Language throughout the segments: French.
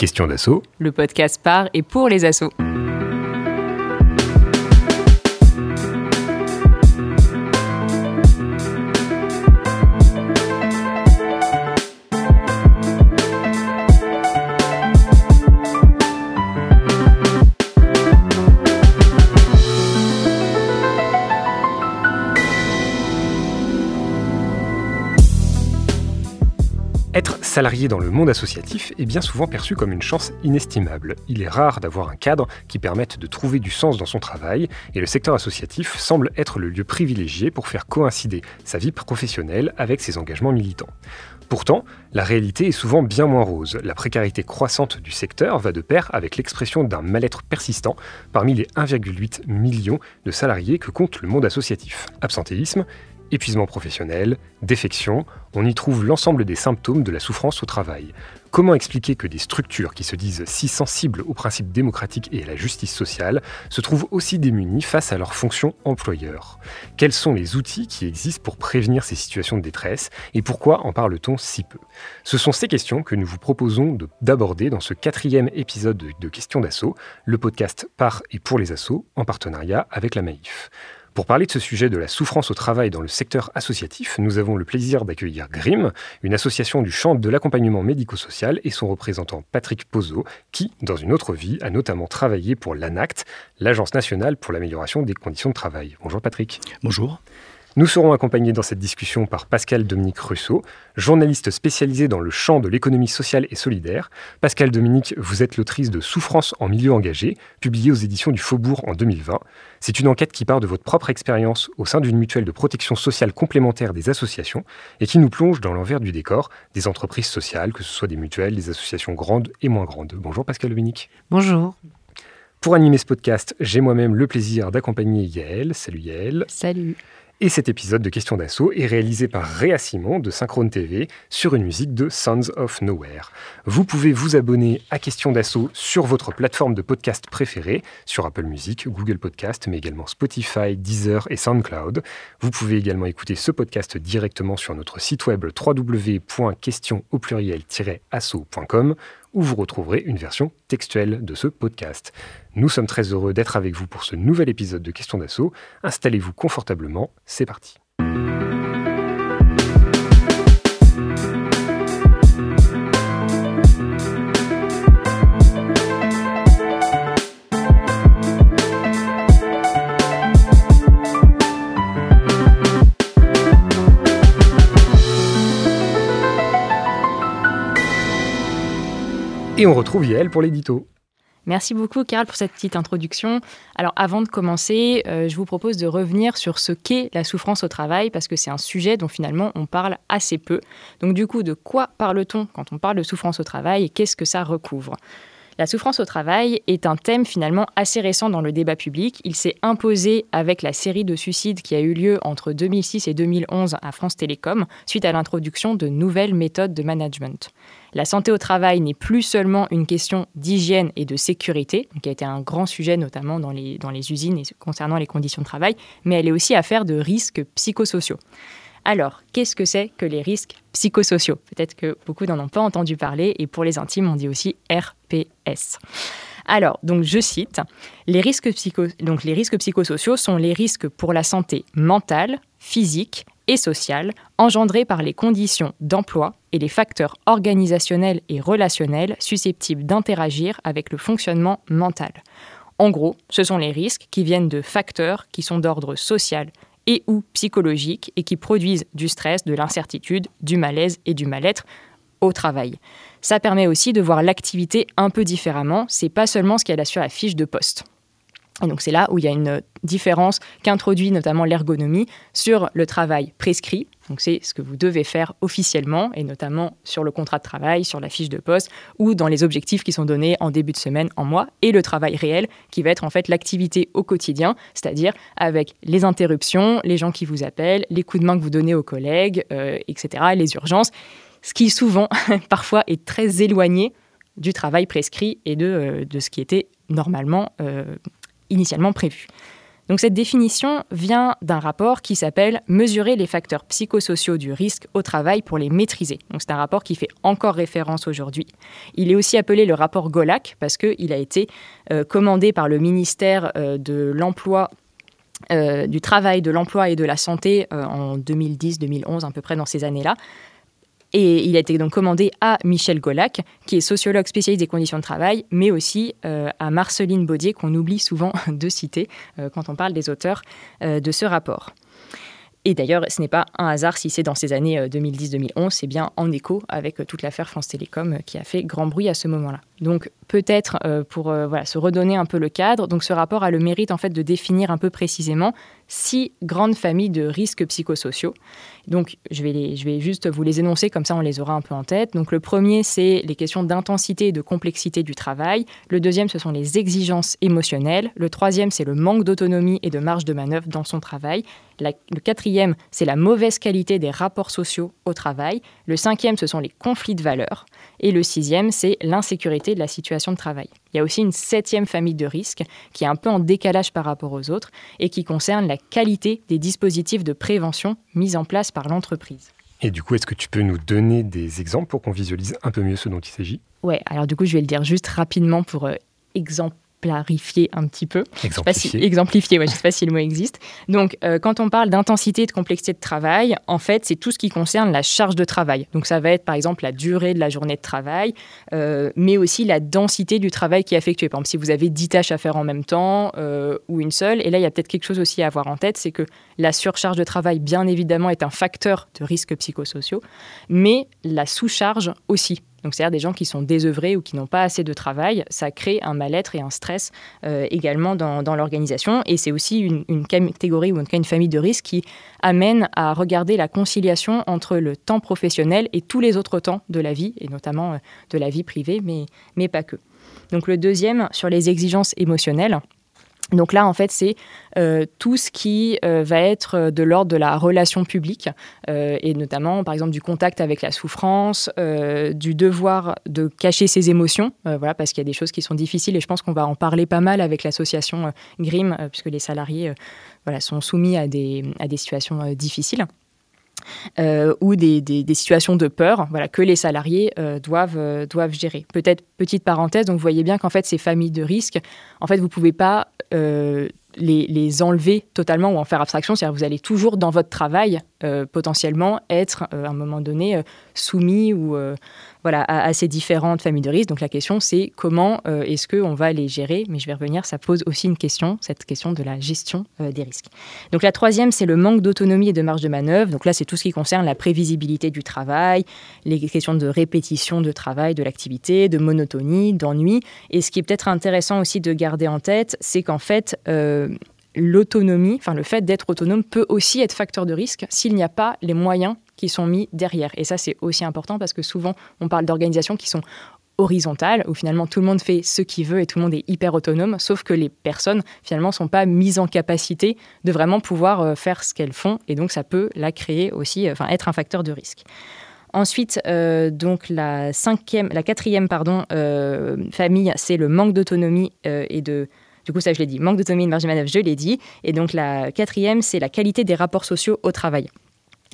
Question d'assaut. Le podcast par et pour les assauts. Salarié dans le monde associatif est bien souvent perçu comme une chance inestimable. Il est rare d'avoir un cadre qui permette de trouver du sens dans son travail, et le secteur associatif semble être le lieu privilégié pour faire coïncider sa vie professionnelle avec ses engagements militants. Pourtant, la réalité est souvent bien moins rose. La précarité croissante du secteur va de pair avec l'expression d'un mal-être persistant parmi les 1,8 millions de salariés que compte le monde associatif. Absentéisme, épuisement professionnel, défection, on y trouve l'ensemble des symptômes de la souffrance au travail. Comment expliquer que des structures qui se disent si sensibles aux principes démocratiques et à la justice sociale se trouvent aussi démunies face à leurs fonctions employeurs Quels sont les outils qui existent pour prévenir ces situations de détresse et pourquoi en parle-t-on si peu? Ce sont ces questions que nous vous proposons d'aborder dans ce quatrième épisode de, de Questions d'assaut, le podcast par et pour les assauts en partenariat avec la Maïf. Pour parler de ce sujet de la souffrance au travail dans le secteur associatif, nous avons le plaisir d'accueillir GRIM, une association du champ de l'accompagnement médico-social et son représentant Patrick Pozzo, qui, dans une autre vie, a notamment travaillé pour l'ANACT, l'Agence nationale pour l'amélioration des conditions de travail. Bonjour Patrick. Bonjour. Nous serons accompagnés dans cette discussion par Pascal Dominique Russo, journaliste spécialisé dans le champ de l'économie sociale et solidaire. Pascal Dominique, vous êtes l'autrice de Souffrance en milieu engagé, publiée aux éditions du Faubourg en 2020. C'est une enquête qui part de votre propre expérience au sein d'une mutuelle de protection sociale complémentaire des associations et qui nous plonge dans l'envers du décor des entreprises sociales, que ce soit des mutuelles, des associations grandes et moins grandes. Bonjour Pascal Dominique. Bonjour. Pour animer ce podcast, j'ai moi-même le plaisir d'accompagner Yael. Salut Yael. Salut. Et cet épisode de Questions d'assaut est réalisé par Réa Simon de Synchrone TV sur une musique de Sons of Nowhere. Vous pouvez vous abonner à Questions d'assaut sur votre plateforme de podcast préférée, sur Apple Music, Google Podcast, mais également Spotify, Deezer et SoundCloud. Vous pouvez également écouter ce podcast directement sur notre site web www.question au pluriel-assaut.com où vous retrouverez une version textuelle de ce podcast. Nous sommes très heureux d'être avec vous pour ce nouvel épisode de Questions d'assaut. Installez-vous confortablement, c'est parti. Et on retrouve Yael pour l'édito. Merci beaucoup, Carl, pour cette petite introduction. Alors, avant de commencer, euh, je vous propose de revenir sur ce qu'est la souffrance au travail, parce que c'est un sujet dont finalement on parle assez peu. Donc, du coup, de quoi parle-t-on quand on parle de souffrance au travail et qu'est-ce que ça recouvre? La souffrance au travail est un thème finalement assez récent dans le débat public. Il s'est imposé avec la série de suicides qui a eu lieu entre 2006 et 2011 à France Télécom suite à l'introduction de nouvelles méthodes de management. La santé au travail n'est plus seulement une question d'hygiène et de sécurité, qui a été un grand sujet notamment dans les, usines et concernant les conditions de travail, mais elle est aussi affaire de risques psychosociaux. Alors, qu'est-ce que c'est que les risques psychosociaux? Peut-être que beaucoup n'en ont pas entendu parler, et pour les intimes, on dit aussi RPS. Alors, donc je cite, les risques psychosociaux sont les risques pour la santé mentale, physique et sociale engendrés par les conditions d'emploi et les facteurs organisationnels et relationnels susceptibles d'interagir avec le fonctionnement mental. En gros, ce sont les risques qui viennent de facteurs qui sont d'ordre social, et ou psychologiques et qui produisent du stress, de l'incertitude, du malaise et du mal-être au travail. Ça permet aussi de voir l'activité un peu différemment. C'est pas seulement ce qu'il y a sur la fiche de poste. Et donc c'est là où il y a une différence qu'introduit notamment l'ergonomie sur le travail prescrit. Donc c'est ce que vous devez faire officiellement et notamment sur le contrat de travail, sur la fiche de poste ou dans les objectifs qui sont donnés en début de semaine, en mois et le travail réel qui va être en fait l'activité au quotidien, c'est-à-dire avec les interruptions, les gens qui vous appellent, les coups de main que vous donnez aux collègues, euh, etc., les urgences, ce qui souvent parfois est très éloigné du travail prescrit et de, euh, de ce qui était normalement euh, initialement prévu. Donc cette définition vient d'un rapport qui s'appelle Mesurer les facteurs psychosociaux du risque au travail pour les maîtriser. C'est un rapport qui fait encore référence aujourd'hui. Il est aussi appelé le rapport Golac parce qu'il a été euh, commandé par le ministère euh, de l'Emploi euh, du travail, de l'emploi et de la santé en 2010-2011, à peu près dans ces années-là, et il a été donc commandé à Michel Golac, qui est sociologue spécialiste des conditions de travail, mais aussi euh, à Marceline Baudier, qu'on oublie souvent de citer euh, quand on parle des auteurs euh, de ce rapport. Et d'ailleurs, ce n'est pas un hasard si c'est dans ces années 2010-2011, c'est bien en écho avec toute l'affaire France Télécom qui a fait grand bruit à ce moment-là. Peut-être pour voilà, se redonner un peu le cadre, donc ce rapport a le mérite en fait de définir un peu précisément six grandes familles de risques psychosociaux. Donc, je vais, je vais juste vous les énoncer, comme ça on les aura un peu en tête. Donc, le premier, c'est les questions d'intensité et de complexité du travail. Le deuxième, ce sont les exigences émotionnelles. Le troisième, c'est le manque d'autonomie et de marge de manœuvre dans son travail. le quatrième, c'est la mauvaise qualité des rapports sociaux au travail. Le cinquième, ce sont les conflits de valeurs. Et le sixième, c'est l'insécurité de la situation de travail. Il y a aussi une septième famille de risques qui est un peu en décalage par rapport aux autres et qui concerne la qualité des dispositifs de prévention mis en place par l'entreprise. Et du coup, est-ce que tu peux nous donner des exemples pour qu'on visualise un peu mieux ce dont il s'agit? Ouais, alors du coup, je vais le dire juste rapidement pour euh, exemple exemplifier un petit peu. Exemplifier. exemplifier, ouais, je ne sais pas si le mot existe. Donc, euh, quand on parle d'intensité et de complexité de travail, en fait, c'est tout ce qui concerne la charge de travail. Donc, ça va être par exemple la durée de la journée de travail, euh, mais aussi la densité du travail qui est effectué. Par exemple, si vous avez 10 tâches à faire en même temps euh, ou une seule, et là, il y a peut-être quelque chose aussi à avoir en tête, c'est que la surcharge de travail, bien évidemment, est un facteur de risque psychosociaux, mais la sous-charge aussi. Donc, c'est-à-dire des gens qui sont désœuvrés ou qui n'ont pas assez de travail, ça crée un mal-être et un stress euh, également dans, l'organisation. Et c'est aussi une, catégorie ou en tout cas une famille de risques qui amène à regarder la conciliation entre le temps professionnel et tous les autres temps de la vie, et notamment euh, de la vie privée, mais, mais pas que. Donc, le deuxième, sur les exigences émotionnelles. Donc là, en fait, c'est euh, tout ce qui euh, va être euh, de l'ordre de la relation publique, et notamment, par exemple, du contact avec la souffrance, du devoir de cacher ses émotions, voilà, parce qu'il y a des choses qui sont difficiles, et je pense qu'on va en parler pas mal avec l'association GRIM, puisque les salariés voilà, sont soumis à des, à des situations difficiles. Euh, ou des, situations de peur voilà, que les salariés euh, doivent, euh, doivent gérer. Peut-être petite parenthèse, donc vous voyez bien qu'en fait ces familles de risques, en fait vous ne pouvez pas les, les, enlever totalement ou en faire abstraction, c'est-à-dire vous allez toujours dans votre travail potentiellement être à un moment donné soumis ou voilà, à, ces différentes familles de risques. Donc la question, c'est comment euh, est-ce qu'on va les gérer? Mais je vais revenir, ça pose aussi une question, cette question de la gestion euh, des risques. Donc la troisième, c'est le manque d'autonomie et de marge de manœuvre. Donc là, c'est tout ce qui concerne la prévisibilité du travail, les questions de répétition de travail, de l'activité, de monotonie, d'ennui. Et ce qui est peut-être intéressant aussi de garder en tête, c'est qu'en fait, euh, l'autonomie, enfin le fait d'être autonome peut aussi être facteur de risque s'il n'y a pas les moyens qui sont mis derrière. Et ça, c'est aussi important parce que souvent, on parle d'organisations qui sont horizontales, où finalement tout le monde fait ce qu'il veut et tout le monde est hyper autonome, sauf que les personnes finalement sont pas mises en capacité de vraiment pouvoir euh, faire ce qu'elles font, et donc ça peut la créer aussi, euh, enfin être un facteur de risque. Ensuite, euh, donc la cinquième, la quatrième pardon famille, c'est le manque d'autonomie et de du coup, ça, je l'ai dit. Manque de marge de manœuvre, je l'ai dit. Et donc, la quatrième, c'est la qualité des rapports sociaux au travail.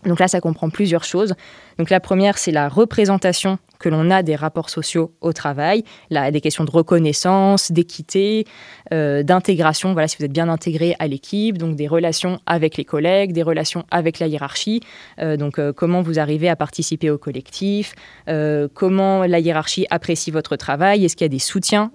Donc là, ça comprend plusieurs choses. Donc la première, c'est la représentation que l'on a des rapports sociaux au travail, des questions de reconnaissance, d'équité, euh, d'intégration, voilà, si vous êtes bien intégré à l'équipe, donc des relations avec les collègues, des relations avec la hiérarchie, euh, donc euh, comment vous arrivez à participer au collectif, comment la hiérarchie apprécie votre travail, est-ce qu'il y a des soutiens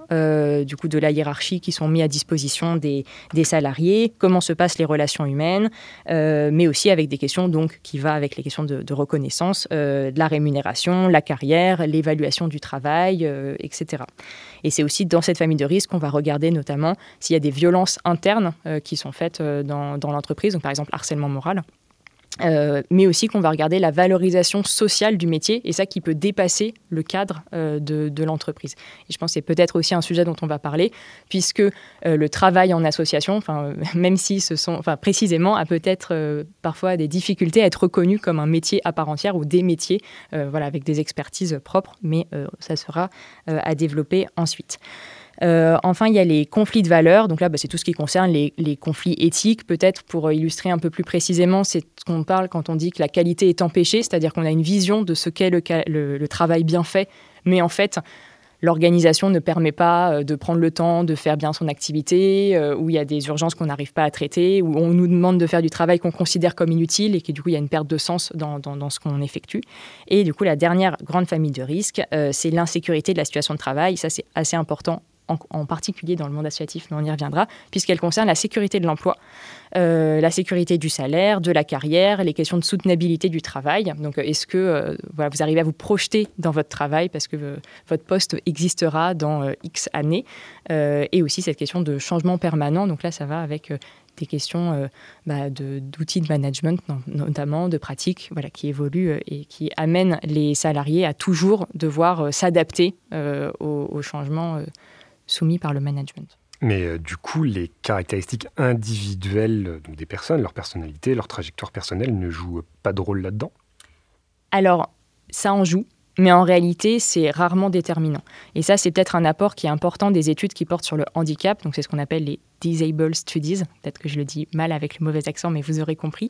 du coup de la hiérarchie qui sont mis à disposition des, salariés, comment se passent les relations humaines, mais aussi avec des questions donc qui va avec les questions de reconnaissance, de la rémunération, la carrière, l'évaluation du travail, euh, etc. Et c'est aussi dans cette famille de risques qu'on va regarder notamment s'il y a des violences internes euh, qui sont faites euh, dans, dans l'entreprise, donc par exemple harcèlement moral. Euh, mais aussi qu'on va regarder la valorisation sociale du métier et ça qui peut dépasser le cadre euh, de, l'entreprise. Et je pense que c'est peut-être aussi un sujet dont on va parler, puisque euh, le travail en association, même si ce sont, précisément, a peut-être parfois des difficultés à être reconnu comme un métier à part entière ou des métiers, voilà, avec des expertises propres, mais ça sera à développer ensuite. Euh, enfin, il y a les conflits de valeurs. Donc là, bah, c'est tout ce qui concerne les, conflits éthiques. Peut-être pour illustrer un peu plus précisément, c'est ce qu'on parle quand on dit que la qualité est empêchée, c'est-à-dire qu'on a une vision de ce qu'est le, travail bien fait, mais en fait, l'organisation ne permet pas euh, de prendre le temps de faire bien son activité, euh, où il y a des urgences qu'on n'arrive pas à traiter, où on nous demande de faire du travail qu'on considère comme inutile et que du coup il y a une perte de sens dans, ce qu'on effectue. Et du coup la dernière grande famille de risques, c'est l'insécurité de la situation de travail. Ça c'est assez important en, particulier dans le monde associatif, mais on y reviendra, puisqu'elle concerne la sécurité de l'emploi, euh, la sécurité du salaire, de la carrière, les questions de soutenabilité du travail. Donc, euh, est-ce que euh, vous arrivez à vous projeter dans votre travail parce que votre poste existera dans X années? Et aussi cette question de changement permanent. Donc là, ça va avec des questions bah, d'outils de, management, notamment de pratiques voilà, qui évoluent et qui amènent les salariés à toujours devoir s'adapter aux, changements soumis par le management. Mais euh, du coup, les caractéristiques individuelles euh, donc des personnes, leur personnalité, leur trajectoire personnelle ne jouent pas de rôle là-dedans? Alors, ça en joue, mais en réalité, c'est rarement déterminant. Et ça, c'est peut-être un apport qui est important des études qui portent sur le handicap, donc c'est ce qu'on appelle les Disabled Studies, peut-être que je le dis mal avec le mauvais accent, mais vous aurez compris,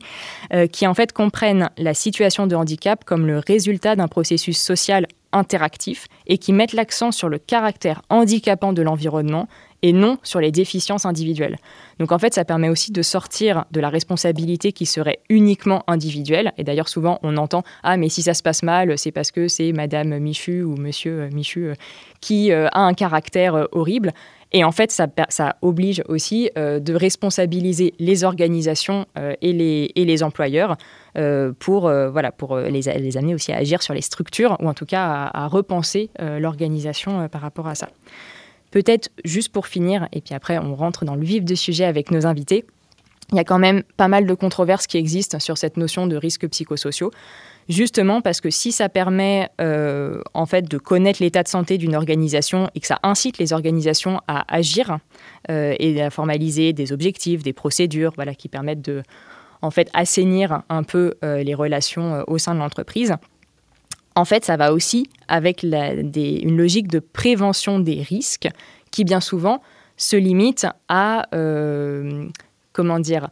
euh, qui en fait comprennent la situation de handicap comme le résultat d'un processus social interactif et qui mettent l'accent sur le caractère handicapant de l'environnement et non sur les déficiences individuelles. Donc en fait, ça permet aussi de sortir de la responsabilité qui serait uniquement individuelle. Et d'ailleurs, souvent, on entend Ah, mais si ça se passe mal, c'est parce que c'est Madame Michu ou Monsieur Michu euh, qui euh, a un caractère euh, horrible. Et en fait, ça, oblige aussi de responsabiliser les organisations et, les, employeurs pour, voilà, pour les, amener aussi à agir sur les structures ou en tout cas à, repenser l'organisation par rapport à ça. Peut-être juste pour finir, et puis après on rentre dans le vif du sujet avec nos invités, il y a quand même pas mal de controverses qui existent sur cette notion de risques psychosociaux justement parce que si ça permet en fait de connaître l'état de santé d'une organisation et que ça incite les organisations à agir et à formaliser des objectifs, des procédures, voilà, qui permettent de en fait assainir un peu euh, les relations euh, au sein de l'entreprise. En fait, ça va aussi avec une logique de prévention des risques qui bien souvent se limite à euh, dire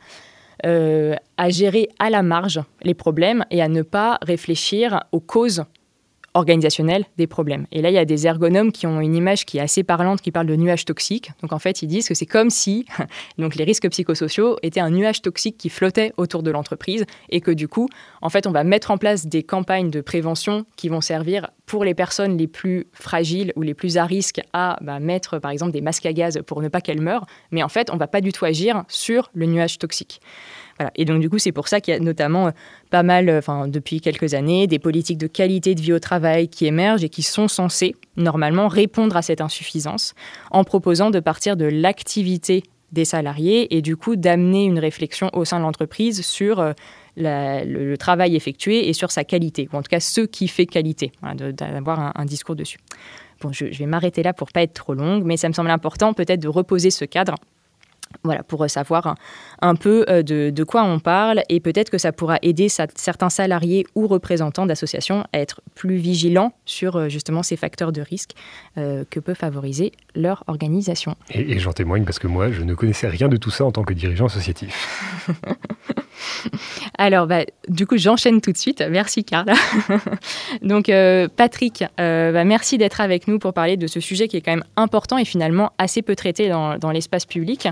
à gérer à la marge les problèmes et à ne pas réfléchir aux causes organisationnel des problèmes. Et là, il y a des ergonomes qui ont une image qui est assez parlante, qui parle de nuages toxiques. Donc en fait, ils disent que c'est comme si donc les risques psychosociaux étaient un nuage toxique qui flottait autour de l'entreprise et que du coup, en fait, on va mettre en place des campagnes de prévention qui vont servir pour les personnes les plus fragiles ou les plus à risque à bah, mettre par exemple des masques à gaz pour ne pas qu'elles meurent. Mais en fait, on va pas du tout agir sur le nuage toxique. Et donc, du coup, c'est pour ça qu'il y a notamment euh, pas mal, euh, enfin, depuis quelques années, des politiques de qualité de vie au travail qui émergent et qui sont censées, normalement, répondre à cette insuffisance en proposant de partir de l'activité des salariés et du coup d'amener une réflexion au sein de l'entreprise sur euh, le, travail effectué et sur sa qualité, ou en tout cas ce qui fait qualité, d'avoir un, un, discours dessus. Bon, je, je vais m'arrêter là pour pas être trop longue, mais ça me semble important peut-être de reposer ce cadre voilà, pour savoir un, peu euh, de, quoi on parle et peut-être que ça pourra aider certains salariés ou représentants d'associations à être plus vigilants sur euh, justement ces facteurs de risque euh, que peut favoriser leur organisation. Et, j'en témoigne parce que moi, je ne connaissais rien de tout ça en tant que dirigeant associatif. Alors, bah, du coup, j'enchaîne tout de suite. Merci, Carla. Donc, Patrick, bah, merci d'être avec nous pour parler de ce sujet qui est quand même important et finalement assez peu traité dans, dans l'espace public.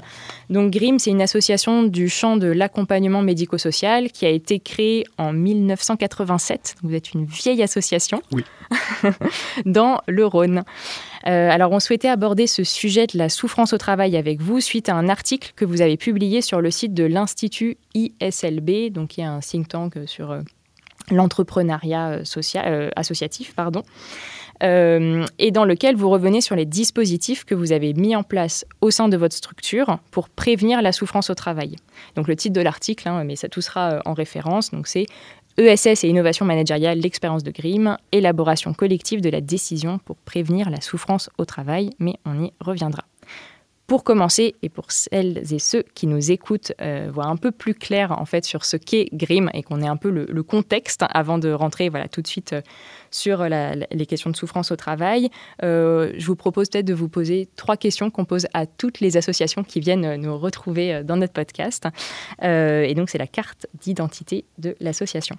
Donc GRIM, c'est une association du champ de l'accompagnement médico-social qui a été créée en 1987. Vous êtes une vieille association. Oui. dans le Rhône. Euh, alors, on souhaitait aborder ce sujet de la souffrance au travail avec vous suite à un article que vous avez publié sur le site de l'Institut ISLB, donc qui est un think tank sur euh, l'entrepreneuriat euh, associatif. Pardon. Et dans lequel vous revenez sur les dispositifs que vous avez mis en place au sein de votre structure pour prévenir la souffrance au travail. Donc le titre de l'article, hein, mais ça tout sera en référence, donc c'est ESS et innovation managériale, l'expérience de Grimm, élaboration collective de la décision pour prévenir la souffrance au travail, mais on y reviendra. Pour commencer, et pour celles et ceux qui nous écoutent, euh, voir un peu plus clair en fait sur ce qu'est GRIM et qu'on ait un peu le, contexte avant de rentrer voilà, tout de suite euh, sur les questions de souffrance au travail, euh, je vous propose peut-être de vous poser trois questions qu'on pose à toutes les associations qui viennent nous retrouver dans notre podcast. et donc, c'est la carte d'identité de l'association.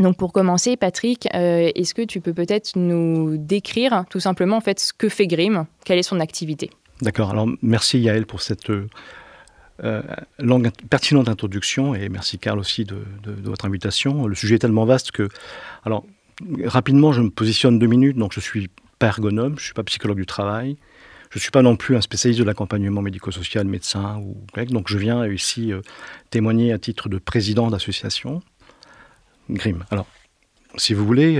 Donc pour commencer, Patrick, est-ce que tu peux peut-être nous décrire tout simplement en ce que fait GRIM, quelle est son activité? D'accord. Alors, merci Yael pour cette euh, euh, longue, pertinente introduction et merci Karl aussi de, votre invitation. Le sujet est tellement vaste que, alors, rapidement, je me positionne deux minutes. Donc, je suis pas ergonome, je suis pas psychologue du travail. Je ne suis pas non plus un spécialiste de l'accompagnement médico-social, médecin ou. Donc, je viens ici euh, témoigner à titre de président d'association. GRIM. Alors, si vous voulez,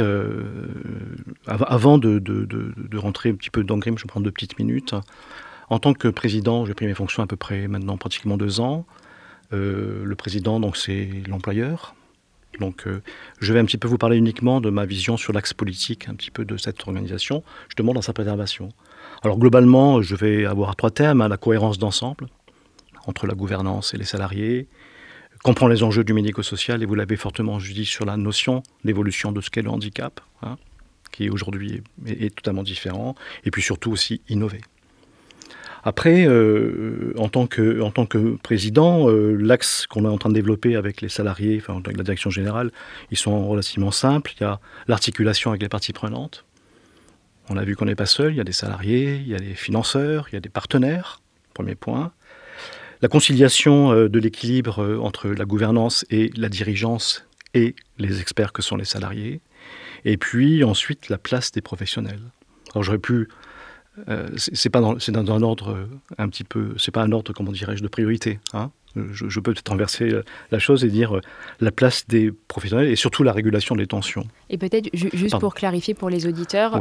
avant de, de, rentrer un petit peu dans GRIM, je prendre deux petites minutes. En tant que président, j'ai pris mes fonctions à peu près maintenant pratiquement deux ans. Euh, le président, donc, c'est l'employeur. Donc, euh, je vais un petit peu vous parler uniquement de ma vision sur l'axe politique, un petit peu de cette organisation, demande dans sa préservation. Alors, globalement, je vais avoir trois thèmes hein, la cohérence d'ensemble entre la gouvernance et les salariés, comprendre les enjeux du médico-social, et vous l'avez fortement dit sur la notion d'évolution de ce qu'est le handicap, hein, qui aujourd'hui est totalement différent, et puis surtout aussi innover. Après, euh, en, tant que, en tant que président, euh, l'axe qu'on est en train de développer avec les salariés, enfin avec la direction générale, ils sont relativement simples. Il y a l'articulation avec les parties prenantes. On a vu qu'on n'est pas seul, il y a des salariés, il y a des financeurs, il y a des partenaires, premier point. La conciliation euh, de l'équilibre entre la gouvernance et la dirigeance et les experts que sont les salariés. Et puis ensuite la place des professionnels. Alors j'aurais pu euh, c'est pas dans, c'est dans un ordre euh, un petit peu, c'est pas un ordre, comment dirais-je, de priorité. Hein. je, peux peut-être renverser la chose et dire euh, la place des professionnels et surtout la régulation des tensions. Et peut-être juste pour clarifier pour les auditeurs,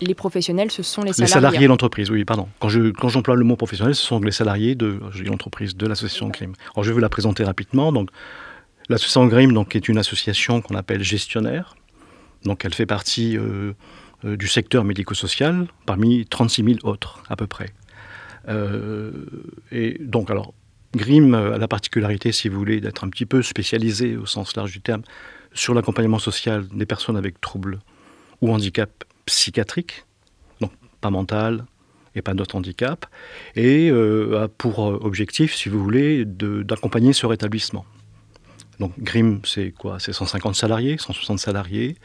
les professionnels, ce sont les salariés. Les salariés de l'entreprise, oui, pardon. Quand, je, quand j'emploie le mot professionnel, ce sont les salariés de l'entreprise, de l'association GRIM. Alors je vais vous la présenter rapidement. Donc, l'association GRIM donc, est une association qu'on appelle gestionnaire. Donc elle fait partie euh, du secteur médico-social parmi 36 000 autres à peu près. Euh, et donc alors, GRIM a la particularité, si vous voulez, d'être un petit peu spécialisé au sens large du terme sur l'accompagnement social des personnes avec troubles ou handicap psychiatriques, donc pas mental et pas d'autres handicaps, et euh, a pour objectif, si vous voulez, d'accompagner ce rétablissement. Donc GRIM, c'est quoi? C'est 150 salariés, 160 salariés,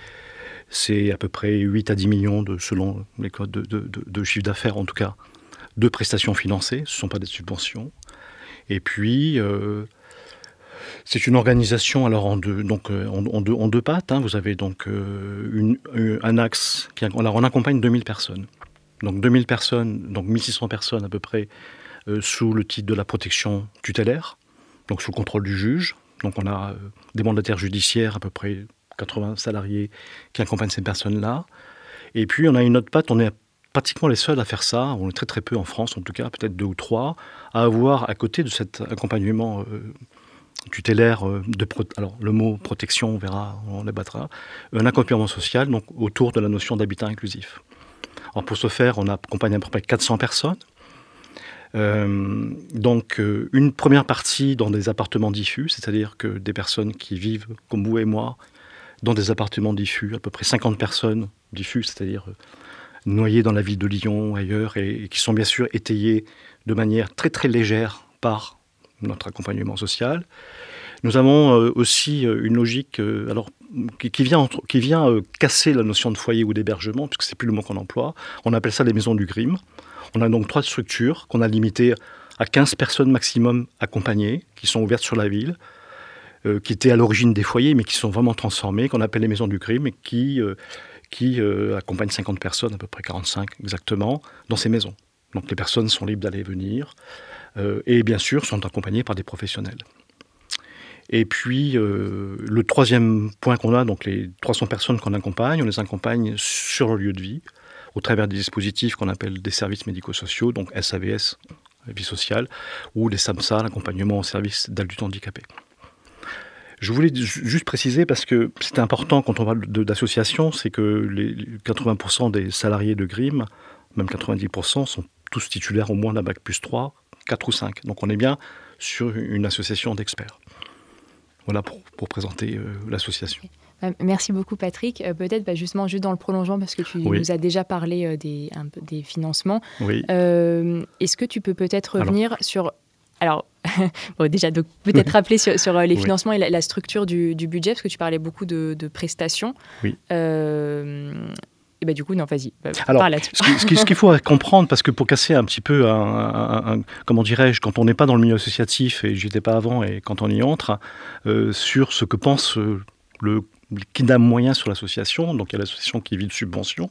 c'est à peu près 8 à 10 millions, selon les codes de, chiffre d'affaires en tout cas, de prestations financées, ce ne sont pas des subventions. Et puis, euh, c'est une organisation alors en deux, donc, euh, en, deux, pattes. Hein. Vous avez donc euh, un axe, qui, on accompagne 2000 personnes. Donc 2000 personnes, donc 1600 personnes à peu près, sous le titre de la protection tutélaire, donc sous le contrôle du juge. Donc on a des mandataires judiciaires à peu près 80 salariés qui accompagnent ces personnes-là. Et puis on a une autre patte, on est pratiquement les seuls à faire ça, on est très très peu en France en tout cas, peut-être deux ou trois, à avoir à côté de cet accompagnement euh, tutélaire, euh, de alors le mot protection, on verra, on débattra, un accompagnement social donc autour de la notion d'habitat inclusif. Alors pour ce faire, on accompagne à peu près 400 personnes. Euh, donc une première partie dans des appartements diffus, c'est-à-dire que des personnes qui vivent comme vous et moi, dans des appartements diffus, à peu près 50 personnes diffus, c'est-à-dire euh, noyées dans la ville de Lyon, ailleurs, et, qui sont bien sûr étayées de manière très très légère par notre accompagnement social. Nous avons euh, aussi euh, une logique alors, qui, vient, qui vient casser la notion de foyer ou d'hébergement, puisque c'est plus le mot qu'on emploie. On appelle ça les maisons du Grim. On a donc trois structures qu'on a limitées à 15 personnes maximum accompagnées, qui sont ouvertes sur la ville, euh, qui étaient à l'origine des foyers, mais qui sont vraiment transformés, qu'on appelle les maisons du crime, et qui, euh, qui euh, accompagnent 50 personnes, à peu près 45 exactement, dans ces maisons. Donc les personnes sont libres d'aller et venir, et bien sûr sont accompagnées par des professionnels. Et puis, le troisième point qu'on a, donc les 300 personnes qu'on accompagne, on les accompagne sur leur lieu de vie, au travers des dispositifs qu'on appelle des services médico-sociaux, donc SAVS, vie sociale, ou les SAMSA, l'accompagnement au service d'adultes handicapés. Je voulais juste préciser, parce que c'est important quand on parle d'association, c'est que les 80% des salariés de GRIM, même 90%, sont tous titulaires au moins d'un bac plus 3, 4 ou 5. Donc on est bien sur une association d'experts. Voilà pour, présenter l'association. Euh, merci beaucoup Patrick. Euh, peut-être bah, justement juste dans le prolongement, parce que tu nous as déjà parlé euh, des, des financements. Est-ce que tu peux peut-être revenir sur... Alors, déjà, peut-être rappeler sur, les financements et la, structure du, budget, parce que tu parlais beaucoup de, prestations. Oui. et bah, du coup, non, vas-y, bah, Alors, ce qu'il faut comprendre, parce que pour casser un petit peu, un, comment dirais-je, quand on n'est pas dans le milieu associatif, et j'étais pas avant, et quand on y entre, sur ce que pense le qui n'a moyen sur l'association. Donc il y a l'association qui vit de subventions.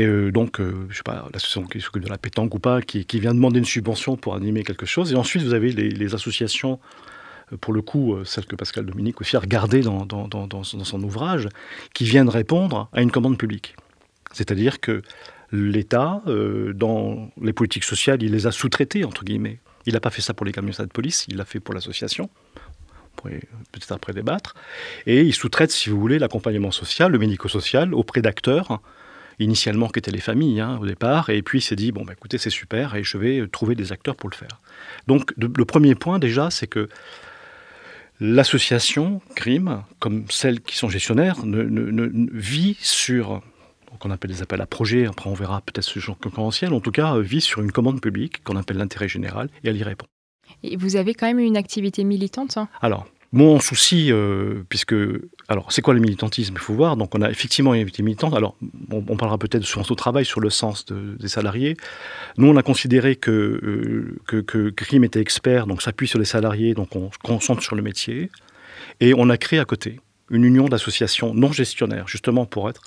Et euh, donc, euh, je sais pas, l'association qui s'occupe de la pétanque ou pas, qui, vient demander une subvention pour animer quelque chose. Et ensuite, vous avez les, associations, euh, pour le coup, celles que Pascal Dominique aussi a regardées dans, son ouvrage, qui viennent répondre à une commande publique. C'est-à-dire que l'État, dans les politiques sociales, il les a sous-traitées, entre guillemets. Il n'a pas fait ça pour les camions de police, il l'a fait pour l'association peut-être après débattre. Et il sous-traite, si vous voulez, l'accompagnement social, le médico-social, auprès d'acteurs, initialement qui étaient les familles hein, au départ, et puis il s'est dit, bon, bah, écoutez, c'est super, et je vais trouver des acteurs pour le faire. Donc le premier point déjà, c'est que l'association crime, comme celles qui sont gestionnaires, ne, vit sur qu'on appelle des appels à projets, après on verra peut-être ce genre concurrentiel, en tout cas vit sur une commande publique qu'on appelle l'intérêt général, et elle y répond. Et vous avez quand même une activité militante hein? Alors, mon souci, euh, puisque. Alors, c'est quoi le militantisme Il faut voir. Donc, on a effectivement une activité militante. Alors, on, parlera peut-être sur au travail, sur le sens des salariés. Nous, on a considéré que, euh, que, que Grim était expert, donc s'appuie sur les salariés, donc on se concentre sur le métier. Et on a créé à côté une union d'associations non gestionnaires, justement pour être,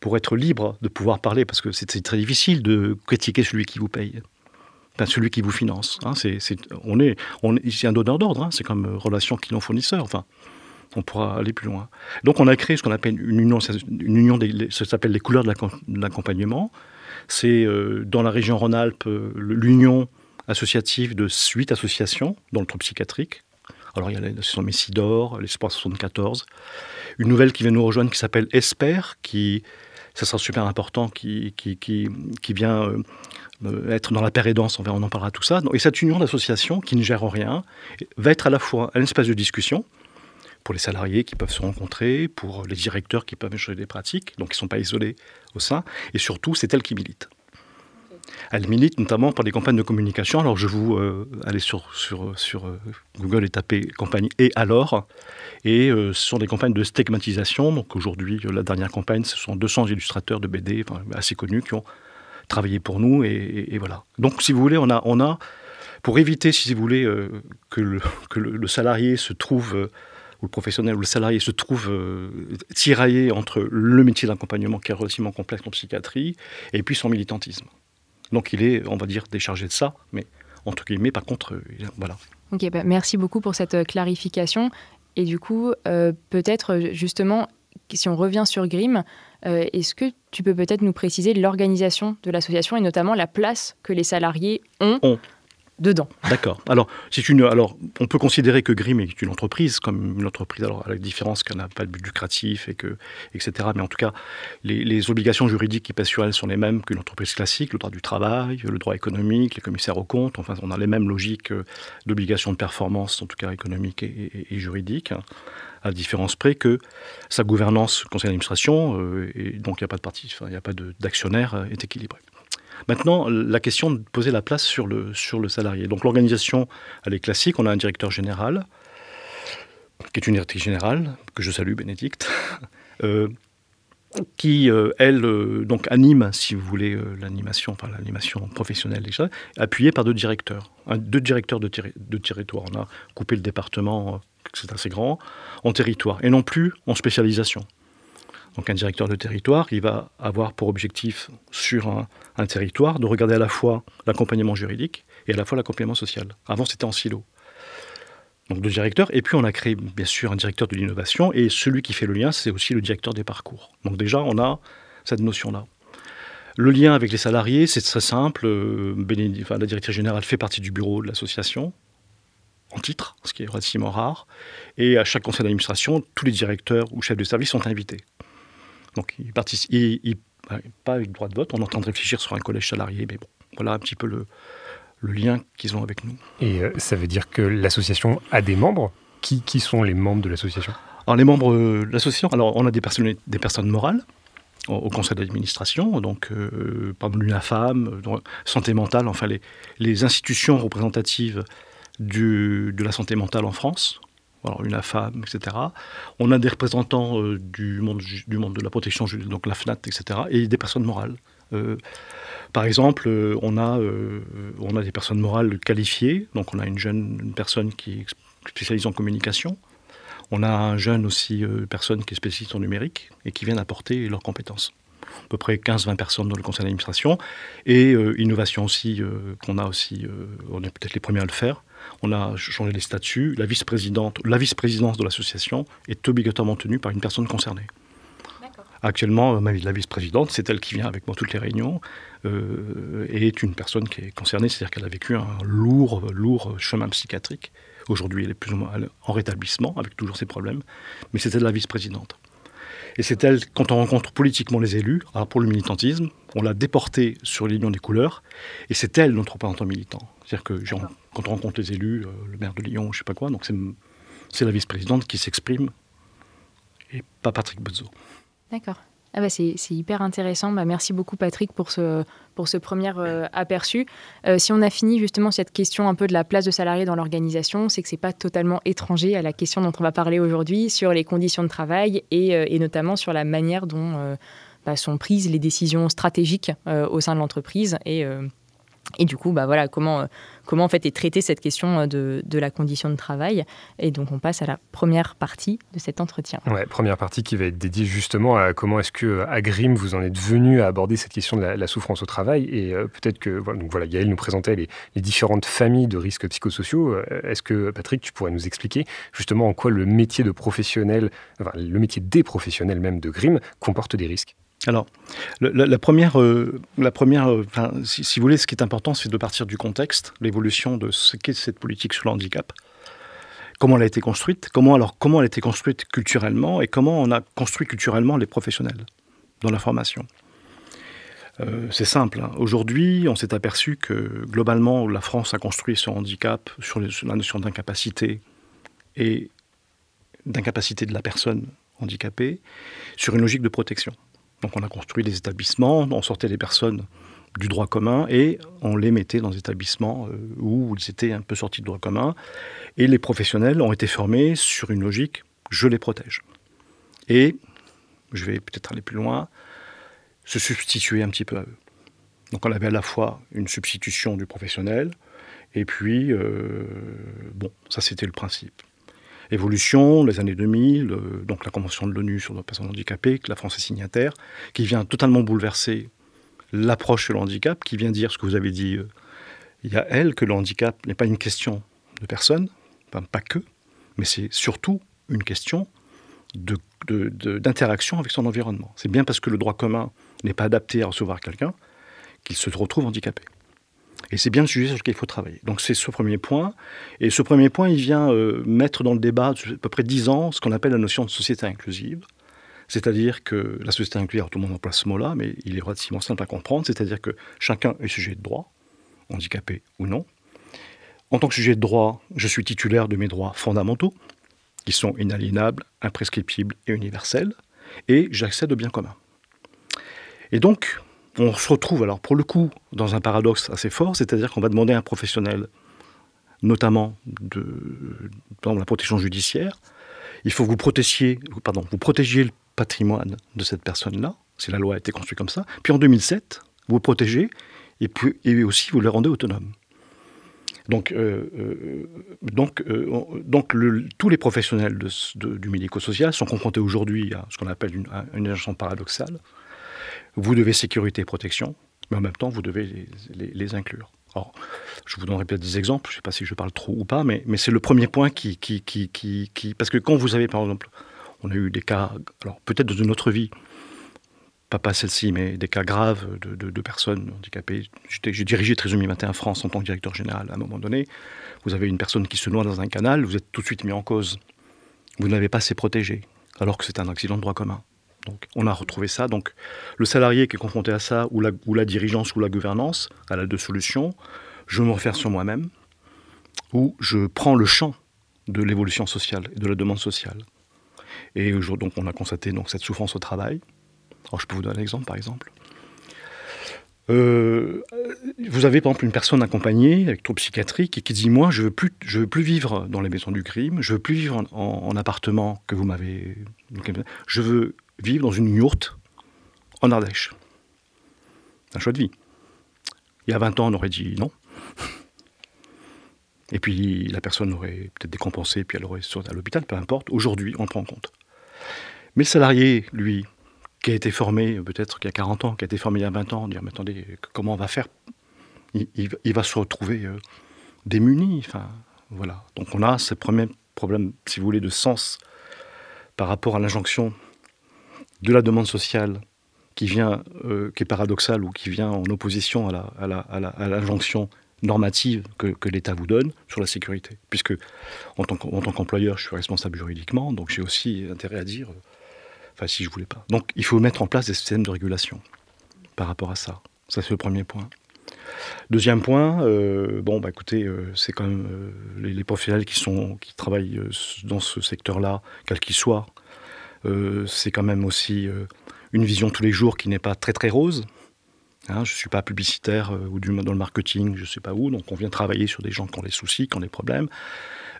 pour être libre de pouvoir parler, parce que c'est très difficile de critiquer celui qui vous paye celui qui vous finance. Hein, c'est, on est, on un donneur d'ordre, hein, c'est comme euh, relation client-fournisseur. Enfin, on pourra aller plus loin. Donc, on a créé ce qu'on appelle une union, une union ça s'appelle les couleurs de l'accompagnement. C'est euh, dans la région Rhône-Alpes euh, l'union associative de huit associations, dont le troupe psychiatrique. Alors, il y a l'association Messidor, l'Espoir 74. Une nouvelle qui vient nous rejoindre qui s'appelle Esper, qui, ça sera super important, qui, qui, qui, vient être dans la paire on, on en parlera tout ça. Et cette union d'associations qui ne gère rien va être à la fois un espace de discussion pour les salariés qui peuvent se rencontrer, pour les directeurs qui peuvent échanger des pratiques, donc ils ne sont pas isolés au sein, et surtout c'est elle qui milite. Elle milite notamment par des campagnes de communication. Alors je vous euh, allez sur, euh, Google et taper campagne et alors. Et ce sont des campagnes de stigmatisation. Donc aujourd'hui, la dernière campagne, ce sont 200 illustrateurs de BD assez connus qui ont travailler pour nous. Et, voilà. Donc, si vous voulez, on a, on a pour éviter, si vous voulez, euh, que, le, que le, salarié se trouve, euh, ou le professionnel ou le salarié se trouve euh, tiraillé entre le métier d'accompagnement qui est relativement complexe en psychiatrie et puis son militantisme. Donc, il est, on va dire, déchargé de ça, mais entre guillemets, par contre, voilà. Ok, bah, merci beaucoup pour cette clarification. Et du coup, peut-être justement, si on revient sur Grimm, euh, est-ce que tu peux peut-être nous préciser l'organisation de l'association et notamment la place que les salariés ont, dedans? D'accord. Alors, c'est une, alors, on peut considérer que Grimm est une entreprise, comme une entreprise, alors à la différence qu'elle n'a pas de but lucratif, et que, etc. Mais en tout cas, les, obligations juridiques qui pèsent sur elle sont les mêmes qu'une entreprise classique, le droit du travail, le droit économique, les commissaires aux comptes. Enfin, on a les mêmes logiques euh, d'obligation de performance, en tout cas économique et, et, et juridique à la différence près que sa gouvernance, conseil d'administration, euh, et donc il n'y a pas de parti, il n'y a pas d'actionnaire, euh, est équilibrée. Maintenant, la question de poser la place sur le, sur le salarié. Donc l'organisation, elle est classique. On a un directeur général, qui est une directrice générale, que je salue, Bénédicte, euh, qui, elle, donc anime, si vous voulez, l'animation, l'animation professionnelle déjà, appuyée par deux directeurs, deux directeurs de, de territoire. On a coupé le département c'est assez grand, en territoire, et non plus en spécialisation. Donc un directeur de territoire, il va avoir pour objectif sur un, territoire de regarder à la fois l'accompagnement juridique et à la fois l'accompagnement social. Avant, c'était en silo. Donc deux directeurs, et puis on a créé bien sûr un directeur de l'innovation, et celui qui fait le lien, c'est aussi le directeur des parcours. Donc déjà, on a cette notion-là. Le lien avec les salariés, c'est très simple. Euh, la directrice générale fait partie du bureau de l'association, en titre, ce qui est relativement rare. Et à chaque conseil d'administration, tous les directeurs ou chefs de service sont invités. Donc, il participe, pas avec droit de vote. On est en train de réfléchir sur un collège salarié, mais bon, voilà un petit peu le, le lien qu'ils ont avec nous. Et euh, ça veut dire que l'association a des membres? Qui, qui sont les membres de l'association? Alors, les membres de l'association, alors on a des personnes, des personnes morales au, conseil d'administration, donc euh, par exemple l'UNAFAM, santé mentale, enfin les, les institutions représentatives de la santé mentale en France, alors UNAFAM, etc. On a des représentants euh, du, monde, de la protection, donc la FNAT, etc. et des personnes morales. Euh, par exemple, euh, on, a, des personnes morales qualifiées, donc on a une jeune personne qui est spécialisée en communication, on a un jeune aussi, personne qui est spécialiste en numérique et qui vient apporter leurs compétences à peu près 15-20 personnes dans le conseil d'administration. Et innovation aussi, qu'on a aussi, on est peut-être les premiers à le faire, on a changé les statuts. La vice-présidente, la vice-présidence de l'association est obligatoirement tenue par une personne concernée. Actuellement, euh, la vice-présidente, c'est elle qui vient avec moi toutes les réunions euh, et est une personne qui est concernée, c'est-à-dire qu'elle a vécu un lourd, lourd chemin psychiatrique. Aujourd'hui, elle est plus ou moins en rétablissement avec toujours ses problèmes, mais c'était la vice-présidente. Et c'est elle, quand on rencontre politiquement les élus, alors pour le militantisme, on l'a déportée sur l'union des couleurs, et c'est elle notre représentant militant. C'est-à-dire que quand on rencontre les élus, euh, le maire de Lyon, je ne sais pas quoi, donc c'est la vice-présidente qui s'exprime et pas Patrick Bozzo. D'accord. Ah bah c'est, hyper intéressant. Bah merci beaucoup Patrick pour ce, ce premier euh, aperçu. Euh, si on a fini justement cette question un peu de la place de salarié dans l'organisation, c'est que c'est pas totalement étranger à la question dont on va parler aujourd'hui sur les conditions de travail et, et notamment sur la manière dont bah, sont prises les décisions stratégiques au sein de l'entreprise et et du coup, bah voilà, comment, euh, comment en fait est traitée cette question euh, de, de, la condition de travail. Et donc, on passe à la première partie de cet entretien. Ouais, première partie qui va être dédiée justement à comment est-ce que à Grim vous en êtes venu à aborder cette question de la, souffrance au travail. Et euh, peut-être que voilà, donc voilà, Gaël nous présentait les, différentes familles de risques psychosociaux. Est-ce que Patrick, tu pourrais nous expliquer justement en quoi le métier de professionnel, enfin, le métier des professionnels même de Grim comporte des risques? Alors, la, première, euh, la première euh, si, vous voulez, ce qui est important, c'est de partir du contexte, l'évolution de ce qu'est cette politique sur le handicap, comment elle a été construite, comment, alors, comment elle a été construite culturellement et comment on a construit culturellement les professionnels dans la formation. Euh, c'est simple. Hein. Aujourd'hui, on s'est aperçu que globalement, la France a construit son handicap sur la notion d'incapacité et d'incapacité de la personne handicapée sur une logique de protection. Donc on a construit des établissements, on sortait les personnes du droit commun et on les mettait dans des établissements euh, où ils étaient un peu sortis du droit commun. Et les professionnels ont été formés sur une logique je les protège. Et, je vais peut-être aller plus loin, se substituer un petit peu à eux. Donc on avait à la fois une substitution du professionnel, et puis, euh, bon, ça c'était le principe évolution, les années 2000, euh, donc la Convention de l'ONU sur les personnes handicapées, que la France est signataire, qui vient totalement bouleverser l'approche sur le handicap, qui vient dire ce que vous avez dit euh, il y a elle, que le handicap n'est pas une question de personne, pas que, mais c'est surtout une question d'interaction avec son environnement. C'est bien parce que le droit commun n'est pas adapté à recevoir quelqu'un qu'il se retrouve handicapé. Et c'est bien le sujet sur lequel il faut travailler. Donc c'est ce premier point. Et ce premier point, il vient euh, mettre dans le débat à peu près dix ans ce qu'on appelle la notion de société inclusive. C'est-à-dire que la société inclusive, tout le monde emploie ce mot-là, mais il est relativement simple à comprendre. C'est-à-dire que chacun est sujet de droit, handicapé ou non. En tant que sujet de droit, je suis titulaire de mes droits fondamentaux, qui sont inaliénables, imprescriptibles et universels, et j'accède au bien commun. Et donc, on se retrouve alors pour le coup dans un paradoxe assez fort, c'est-à-dire qu'on va demander à un professionnel, notamment dans la protection judiciaire, il faut que vous protégiez, le patrimoine de cette personne-là, si la loi a été construite comme ça, puis en 2007, vous protégez et, puis, et aussi vous le rendez autonome. Donc, euh, euh, euh, tous les professionnels du médico-social sont confrontés aujourd'hui à ce qu'on appelle une, agence paradoxale, vous devez sécurité et protection, mais en même temps, vous devez les, inclure. Alors, je vous donnerai peut-être des exemples, je ne sais pas si je parle trop ou pas, mais, c'est le premier point qui, Parce que quand vous avez, par exemple, on a eu des cas, alors peut-être une autre vie, pas, pas celle-ci, mais des cas graves de, de, personnes handicapées. J'ai dirigé Trisomie 21 France en tant que directeur général. À un moment donné, vous avez une personne qui se noie dans un canal, vous êtes tout de suite mis en cause. Vous n'avez pas assez protégé, alors que c'est un accident de droit commun. Donc, on a retrouvé ça. Donc, le salarié qui est confronté à ça, ou la, la dirigeance ou la gouvernance, elle a deux solutions. Je me refaire sur moi-même, ou je prends le champ de l'évolution sociale et de la demande sociale. Et donc, on a constaté donc, cette souffrance au travail. Alors, je peux vous donner un exemple, par exemple. Euh, vous avez par exemple une personne accompagnée avec trouble psychiatrique qui dit moi je veux plus veux plus vivre dans les maisons du crime, je veux plus vivre en, appartement que vous m'avez, je veux vivre dans une yourte en Ardèche. Un choix de vie. Il y a 20 ans on aurait dit non. Et puis la personne aurait peut-être décompensé, puis elle aurait sorti à l'hôpital, peu importe. Aujourd'hui, on le prend en compte. Mais le salarié, lui, qui a été formé peut-être qu'il y a 40 ans, qui a été formé il y a 20 ans, dire mais attendez, comment on va faire? Il, va se retrouver euh, démuni. Enfin, voilà. Donc on a ce premier problème, si vous voulez, de sens par rapport à l'injonction de la demande sociale qui vient, euh, qui est paradoxale ou qui vient en opposition à l'injonction normative que, l'État vous donne sur la sécurité. Puisque en tant qu'employeur, je suis responsable juridiquement, donc j'ai aussi intérêt à dire Enfin, si je voulais pas. Donc, il faut mettre en place des systèmes de régulation par rapport à ça. Ça, c'est le premier point. Deuxième point, euh, bon, bah, écoutez, euh, c'est quand même euh, les, professionnels qui, sont, qui travaillent dans ce secteur-là, quel qu'il soit, c'est quand même aussi une vision tous les jours qui n'est pas très très rose. Hein, je ne suis pas publicitaire ou du, dans le marketing, je ne sais pas où, donc on vient travailler sur des gens qui ont des soucis, qui ont des problèmes.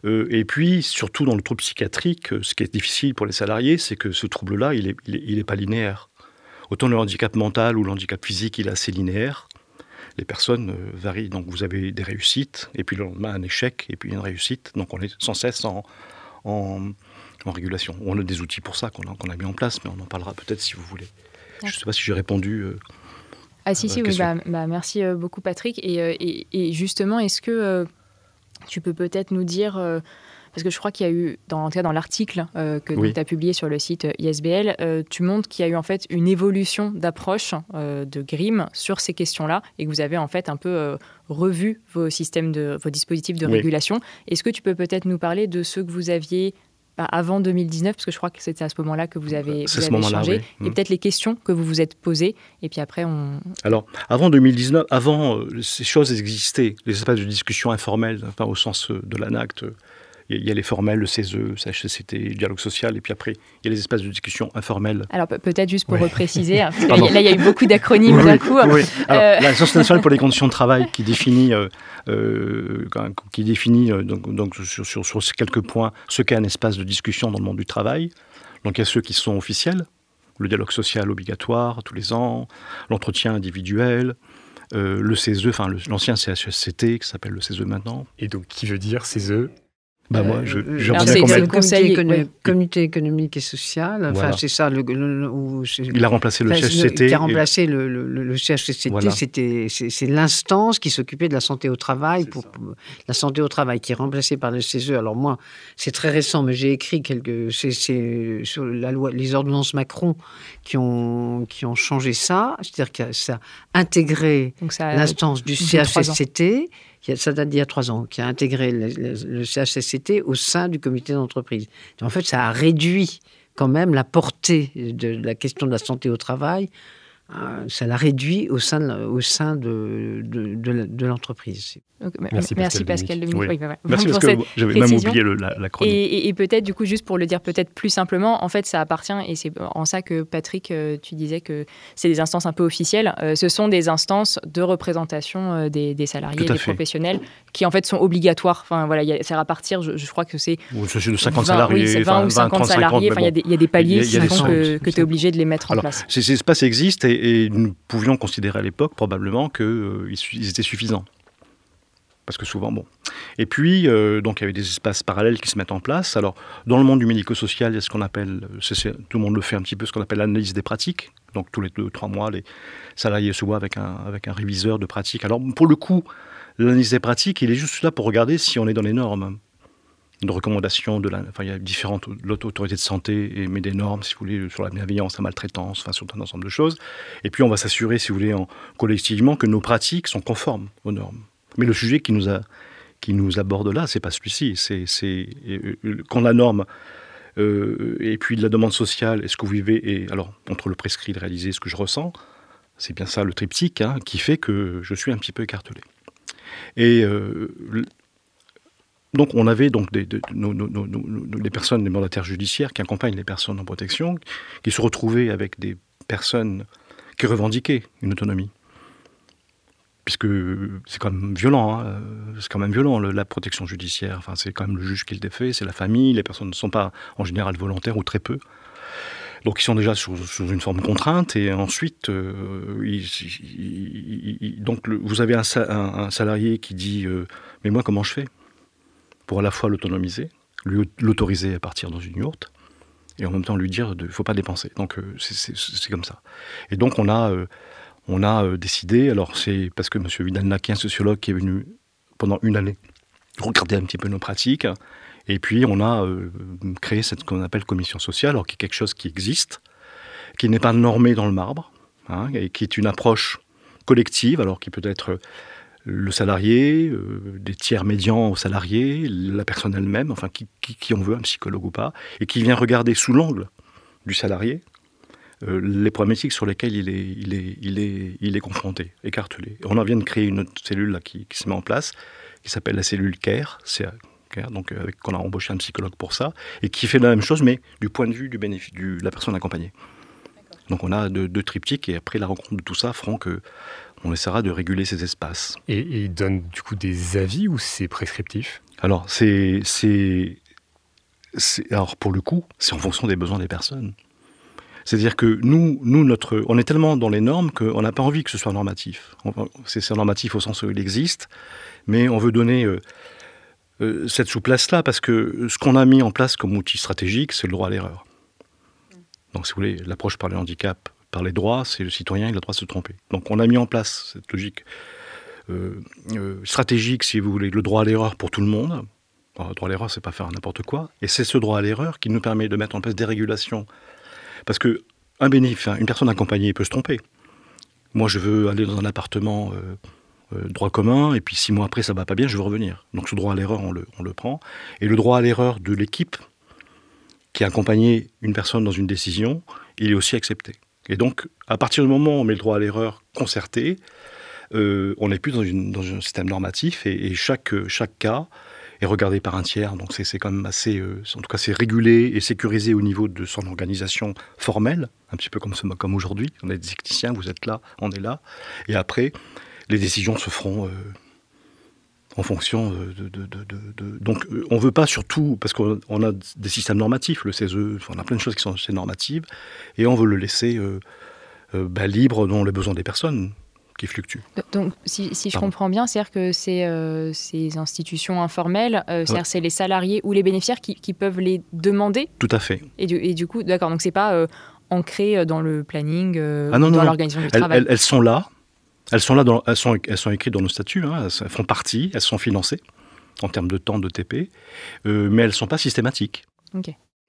Euh, et puis, surtout dans le trouble psychiatrique, euh, ce qui est difficile pour les salariés, c'est que ce trouble-là, il n'est il est, pas linéaire. Autant le handicap mental ou le handicap physique, il est assez linéaire. Les personnes euh, varient. Donc vous avez des réussites, et puis le lendemain un échec, et puis une réussite. Donc on est sans cesse en, en, régulation. On a des outils pour ça qu'on a, a, mis en place, mais on en parlera peut-être si vous voulez. Je ne sais pas si j'ai répondu. ah si, si, oui, bah, bah, merci beaucoup Patrick. Et, et, et justement, est-ce que tu peux peut-être nous dire, euh, parce que je crois qu'il y a eu, dans, dans l'article euh, que tu as publié sur le site euh, ISBL, tu montres qu'il y a eu en fait une évolution d'approche de Grimm sur ces questions-là et que vous avez en fait un peu revu vos systèmes de vos dispositifs de régulation. Est-ce que tu peux peut-être nous parler de ceux que vous aviez bah, avant 2019, parce que je crois que c'était à ce moment-là que vous avez, vous avez changé, et mm. peut-être les questions que vous vous êtes posées, et puis après on... Alors, avant 2019, avant, ces choses existaient, les espaces de discussion informels, enfin, au sens de l'ANACT, il y a les formels, le CESE, le CHCCT, le dialogue social, et puis après, il y a les espaces de discussion informels. Alors peut-être juste pour repréciser, hein, parce que là il y a eu beaucoup d'acronymes d'un coup. Oui. Euh, L'Agence nationale pour les conditions de travail qui définit, euh, euh, qui définit donc, donc sur, sur, sur, quelques points ce qu'est un espace de discussion dans le monde du travail. Donc il y a ceux qui sont officiels, le dialogue social obligatoire tous les ans, l'entretien individuel, le CESE, enfin l'ancien CHSCT qui s'appelle le CESE maintenant. Et donc qui veut dire CESE bah moi, je, euh, je c'est le conseil comité économique et social. Enfin, c'est ça. Le, où il a remplacé le CHCT. Qui a remplacé le, le, CHCT. C'était c'est l'instance qui s'occupait de la santé au travail pour, la santé au travail qui est remplacée par le CESE. Alors moi, c'est très récent, mais j'ai écrit quelques c'est sur la loi, les ordonnances Macron qui ont qui ont changé ça. C'est-à-dire que ça a intégré l'instance du CHCT ça date d'il y a trois ans, qui a intégré le, CHSCT au sein du comité d'entreprise. En fait, ça a réduit quand même la portée de la question de la santé au travail ça l'a réduit au sein de, au sein de, de, de l'entreprise. merci, Pascal, Pascal Oui. merci parce que j'avais même oublié la, la chronique. Et, et, peut-être, du coup, juste pour le dire peut-être plus simplement, en fait, ça appartient, et c'est en ça que Patrick, euh, tu disais que c'est des instances un peu officielles. Euh, ce sont des instances de représentation des, des, salariés, des professionnels, qui en fait sont obligatoires. Enfin, voilà, c'est à partir, je, crois que c'est. c'est de 50 salariés. 20, ou 50 salariés. Il y, a des paliers qui font que, que tu es obligé de les mettre en place. Ces espaces existent et et nous pouvions considérer à l'époque probablement qu'ils euh, étaient suffisants. Parce que souvent, bon. Et puis, euh, donc, il y avait des espaces parallèles qui se mettent en place. Alors, dans le monde du médico-social, il y a ce qu'on appelle, tout le monde le fait un petit peu, ce qu'on appelle l'analyse des pratiques. Donc, tous les deux, trois mois, les salariés se voient avec un, avec un réviseur de pratiques. Alors, pour le coup, l'analyse des pratiques, il est juste là pour regarder si on est dans les normes de recommandations de la, enfin, il y a différentes autorités de santé et met des normes, si vous voulez, sur la bienveillance, la maltraitance, enfin, sur un ensemble de choses. Et puis on va s'assurer, si vous voulez, en, collectivement, que nos pratiques sont conformes aux normes. Mais le sujet qui nous a, qui nous aborde là, c'est pas celui-ci. C'est, c'est quand la norme et puis de la demande sociale, est-ce que vous vivez, et alors entre le prescrit et le réalisé, ce que je ressens, c'est bien ça le triptyque hein, qui fait que je suis un petit peu écartelé. Et donc on avait donc des, personnes, des mandataires judiciaires qui accompagnent les personnes en protection, qui se retrouvaient avec des personnes qui revendiquaient une autonomie. Puisque c'est quand même violent, hein, c'est quand même violent la protection judiciaire. Enfin, c'est quand même le juge qui le défait, c'est la famille. Les personnes ne sont pas en général volontaires ou très peu. Donc ils sont déjà sous, une forme contrainte et ensuite, euh, donc vous avez un, salarié qui dit euh, mais moi comment je fais pour à la fois l'autonomiser, l'autoriser à partir dans une yourte, et en même temps lui dire il ne faut pas dépenser? Donc euh, c'est comme ça. Et donc on a, on a décidé, alors c'est parce que M. Vidal qui est un sociologue qui est venu pendant une année regarder un petit peu nos pratiques, et puis on a créé cette qu'on appelle commission sociale, alors qui est quelque chose qui existe, qui n'est pas normé dans le marbre, hein, et qui est une approche collective, alors qui peut être le salarié, euh, des tiers médians au salarié, la personne elle-même, enfin qui, on veut, un psychologue ou pas, et qui vient regarder sous l'angle du salarié euh, les problématiques sur lesquelles il est confronté, écartelé. On en vient de créer une autre cellule là, qui, se met en place, qui s'appelle la cellule CARE, donc avec, qu'on a embauché un psychologue pour ça, et qui fait la même chose, mais du point de vue du bénéfice, de la personne accompagnée. Donc on a deux, deux, triptyques, et après la rencontre de tout ça feront que on essaiera de réguler ces espaces. Et, il donne du coup des avis ou c'est prescriptif? Alors, c'est, c'est, alors pour le coup, c'est en fonction des besoins des personnes. C'est-à-dire que nous, nous notre, on est tellement dans les normes qu'on n'a pas envie que ce soit normatif. C'est, normatif au sens où il existe, mais on veut donner euh, cette souplesse-là parce que ce qu'on a mis en place comme outil stratégique, c'est le droit à l'erreur. Donc, si vous voulez, l'approche par le handicap par les droits, c'est le citoyen, il a le droit de se tromper. Donc on a mis en place cette logique euh, euh, stratégique, si vous voulez, le droit à l'erreur pour tout le monde. le droit à l'erreur, c'est pas faire n'importe quoi. Et c'est ce droit à l'erreur qui nous permet de mettre en place des régulations. Parce que un bénéfice, une personne accompagnée peut se tromper. Moi, je veux aller dans un appartement euh, droit commun, et puis six mois après, ça va pas bien, je veux revenir. Donc ce droit à l'erreur, on le, on le prend. Et le droit à l'erreur de l'équipe qui a accompagné une personne dans une décision, il est aussi accepté. Et donc, à partir du moment où on met le droit à l'erreur concerté, euh, on n'est plus dans, un système normatif et, chaque, chaque cas est regardé par un tiers. Donc c'est quand même assez, euh, en tout cas c'est régulé et sécurisé au niveau de son organisation formelle, un petit peu comme, comme aujourd'hui. On est des techniciens, vous êtes là, on est là. Et après, les décisions se feront euh, en fonction de, Donc on ne veut pas surtout, parce qu'on a des systèmes normatifs, le CESE, on a plein de choses qui sont assez normatives, et on veut le laisser euh, euh, bah, libre dans les besoins des personnes qui fluctuent. Donc si, je comprends bien, c'est-à-dire que ces, euh, ces institutions informelles, c'est-à-dire c'est les salariés ou les bénéficiaires qui, peuvent les demander Tout à fait. Et du, et du coup, d'accord, donc c'est pas ancré dans le planning, ah dans l'organisation du travail. elles sont là, elles sont là, elles, sont, elles sont écrites dans nos statuts, hein, elles font partie, elles sont financées en termes de temps de TP, euh, mais elles ne sont pas systématiques. Euh,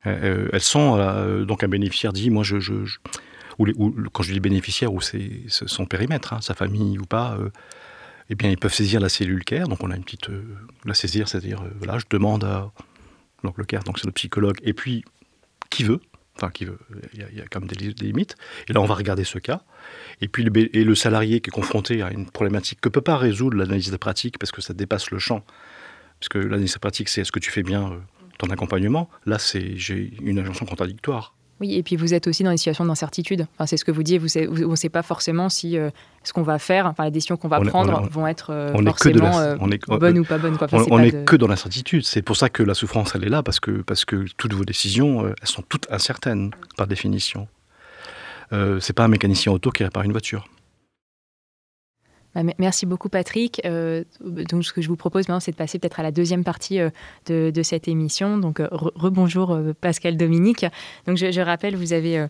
euh, elles sont, donc un bénéficiaire dit, moi je... je, ou, quand je dis bénéficiaire, ou c'est son périmètre, hein, sa famille ou pas, eh bien ils peuvent saisir la cellule CARE, donc on a une petite... la saisir, c'est-à-dire, voilà, je demande à... Donc le CARE, donc c'est le psychologue, et puis qui veut, enfin il y, a, quand même des, limites. Et là, on va regarder ce cas. Et puis, le, et le salarié qui est confronté à une problématique que peut pas résoudre l'analyse de pratique parce que ça dépasse le champ. Parce que l'analyse de pratique, c'est est-ce que tu fais bien euh, ton accompagnement? Là, c'est j'ai une injonction contradictoire. Oui, et puis vous êtes aussi dans une situation d'incertitude. Enfin, c'est ce que vous dites, vous on ne sait pas forcément si euh, ce qu'on va faire, enfin, les décisions qu'on va prendre vont être euh, forcément euh, bonnes ou pas bonnes. on n'est que dans l'incertitude. C'est pour ça que la souffrance, elle est là, parce que, parce que toutes vos décisions, elles sont toutes incertaines, par définition. Euh, c'est pas un mécanicien auto qui répare une voiture. Bah, merci beaucoup Patrick. Euh, donc ce que je vous propose maintenant, c'est de passer peut-être à la deuxième partie euh, de, cette émission. Donc rebonjour Pascal Dominique. Donc je, rappelle, vous avez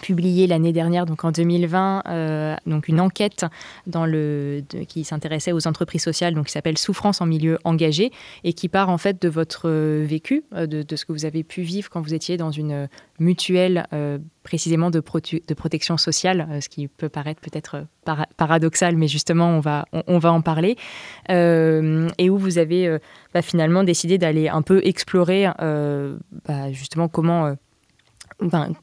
publié l'année dernière, donc en 2020, euh, donc une enquête dans le, qui s'intéressait aux entreprises sociales, donc qui s'appelle Souffrance en milieu engagé, et qui part en fait de votre vécu, euh, de, ce que vous avez pu vivre quand vous étiez dans une mutuelle euh, précisément de, de, protection sociale, ce qui peut paraître peut-être paradoxal, mais justement on va, on, va en parler, et où vous avez bah, finalement décidé d'aller un peu explorer bah, justement comment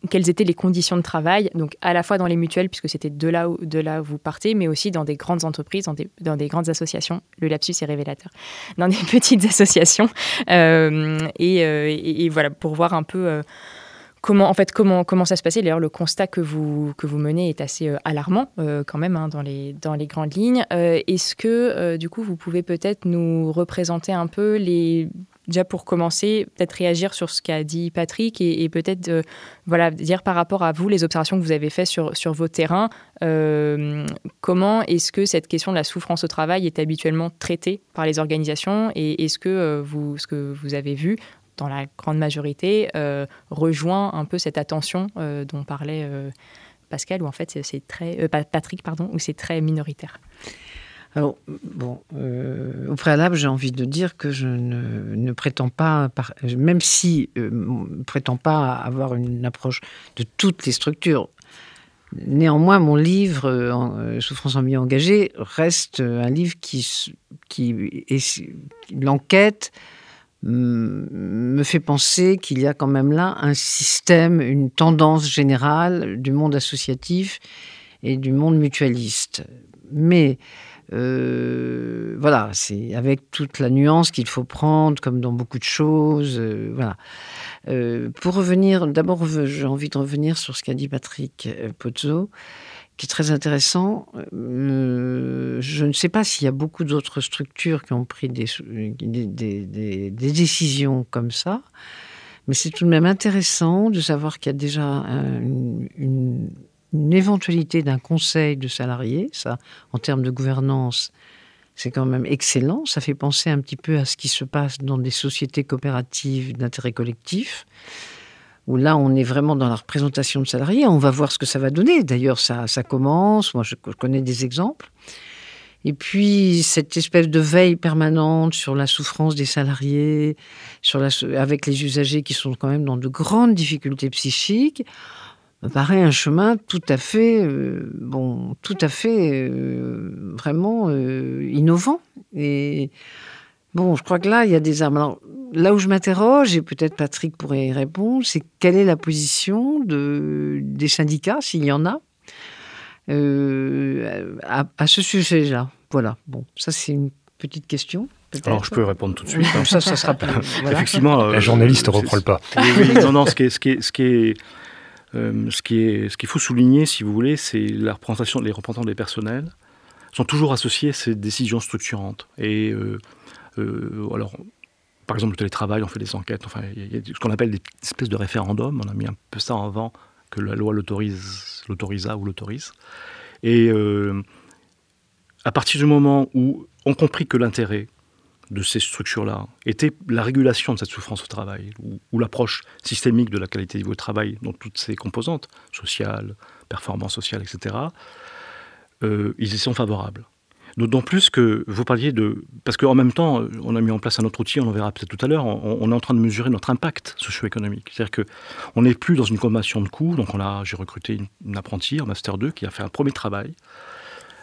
quelles étaient les conditions de travail, donc à la fois dans les mutuelles, puisque c'était de là où, de là vous partez, mais aussi dans des grandes entreprises, dans des, dans des grandes associations. Le lapsus est révélateur. Dans des petites associations. Euh, euh, et, voilà, pour voir un peu. Euh, comment, en fait, comment, comment ça se passait. D'ailleurs, le constat que vous, que vous menez est assez alarmant quand même hein, dans, les, dans les grandes lignes. Est-ce que, du coup, vous pouvez peut-être nous représenter un peu les déjà pour commencer, peut-être réagir sur ce qu'a dit Patrick et, peut-être euh, voilà, dire par rapport à vous les observations que vous avez faites sur, sur vos terrains, euh, comment est-ce que cette question de la souffrance au travail est habituellement traitée par les organisations et est-ce que, euh, vous, ce que vous avez vu dans la grande majorité rejoint un peu cette attention dont parlait Pascal ou en fait c'est très Patrick pardon où c'est très minoritaire? Alors, bon, euh, au préalable, j'ai envie de dire que je ne, prétends pas, même si je euh, ne prétends pas avoir une approche de toutes les structures. Néanmoins, mon livre, euh, Souffrance en milieu engagé, reste un livre qui, qui l'enquête me fait penser qu'il y a quand même là un système, une tendance générale du monde associatif et du monde mutualiste. Mais euh, voilà, c'est avec toute la nuance qu'il faut prendre, comme dans beaucoup de choses. Euh, voilà. Euh, pour revenir, d'abord, j'ai envie de revenir sur ce qu'a dit Patrick Pozzo, qui est très intéressant. je ne sais pas s'il y a beaucoup d'autres structures qui ont pris des, décisions comme ça, mais c'est tout de même intéressant de savoir qu'il y a déjà une une éventualité d'un conseil de salariés, ça, en termes de gouvernance, c'est quand même excellent. Ça fait penser un petit peu à ce qui se passe dans des sociétés coopératives d'intérêt collectif, où là, on est vraiment dans la représentation de salariés. On va voir ce que ça va donner. D'ailleurs, ça, commence. Moi, je connais des exemples. Et puis, cette espèce de veille permanente sur la souffrance des salariés, avec les usagers qui sont quand même dans de grandes difficultés psychiques me paraît un chemin tout à fait, euh, bon, tout à fait euh, vraiment euh, innovant. Et bon, je crois que là, il y a des armes. Alors, là où je m'interroge, et peut-être Patrick pourrait y répondre, c'est quelle est la position de, des syndicats, s'il y en a, à, ce sujet-là? Voilà, bon, ça c'est une petite question. Alors, je peux répondre tout de suite. Hein. ça, ça sera plus. Effectivement. la journaliste reprend le pas. Oui, oui, non, non, ce qui est, ce qui est, ce qui est euh, ce qu'il faut souligner, si vous voulez, c'est la représentation, les représentants des personnels sont toujours associés à ces décisions structurantes. Et euh, euh, alors, par exemple, le télétravail, on fait des enquêtes. Enfin, il y a ce qu'on appelle des espèces de référendums. On a mis un peu ça en avant que la loi l'autorise, l'autorisa ou l'autorise. Et à partir du moment où on comprit que l'intérêt de ces structures-là était la régulation de cette souffrance au travail, ou, l'approche systémique de la qualité du travail dans toutes ses composantes, sociales, performance sociale, etc., euh, ils y sont favorables. D'autant plus que vous parliez de... Parce qu'en même temps, on a mis en place un autre outil, on en verra peut-être tout à l'heure, on, est en train de mesurer notre impact socio-économique. C'est-à-dire qu'on n'est plus dans une convention de coûts, donc on a, j'ai recruté une, une apprentie en Master 2 qui a fait un premier travail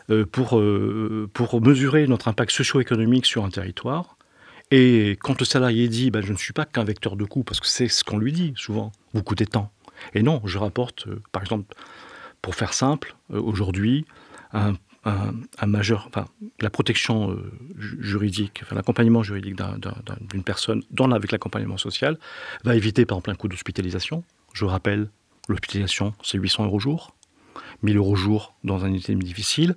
pour, euh, pour mesurer notre impact socio-économique sur un territoire. Et quand le salarié dit ben, Je ne suis pas qu'un vecteur de coût, parce que c'est ce qu'on lui dit souvent, vous coûtez tant. Et non, je rapporte, euh, par exemple, pour faire simple, aujourd'hui, un, un, majeur, enfin, la protection juridique, l'accompagnement juridique d'une personne dans, avec l'accompagnement social va éviter par exemple un coût d'hospitalisation. Je rappelle, l'hospitalisation, c'est 800 euros jour. 1000 euros jour dans un unité difficile.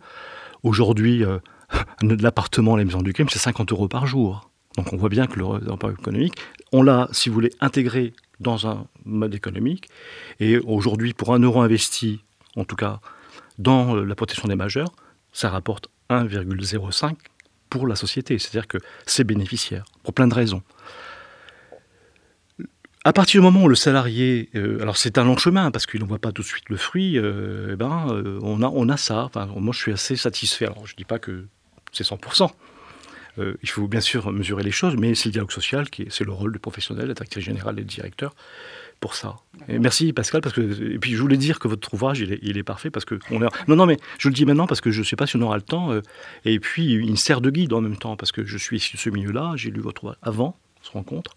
Aujourd'hui, euh, l'appartement, la maison du crime, c'est 50 euros par jour. Donc on voit bien que le emploi économique, on l'a, si vous voulez, intégré dans un mode économique. Et aujourd'hui, pour un euro investi, en tout cas dans euh, la protection des majeurs, ça rapporte 1,05 pour la société. C'est-à-dire que c'est bénéficiaire, pour plein de raisons. À partir du moment où le salarié, euh, alors c'est un long chemin parce qu'il ne voit pas tout de suite le fruit, euh, eh ben, euh, on, a, on a ça. Enfin, moi, je suis assez satisfait. Alors, je ne dis pas que c'est 100%. il faut bien sûr mesurer les choses, mais c'est le dialogue social qui c'est le rôle du professionnel, la directrice générale et le directeur pour ça. Et merci Pascal, parce que et puis je voulais dire que votre ouvrage il est, il est parfait parce que on non non mais je le dis maintenant parce que je ne sais pas si on aura le temps et puis il sert de guide en même temps parce que je suis issu de ce milieu-là, j'ai lu votre ouvrage avant ce rencontre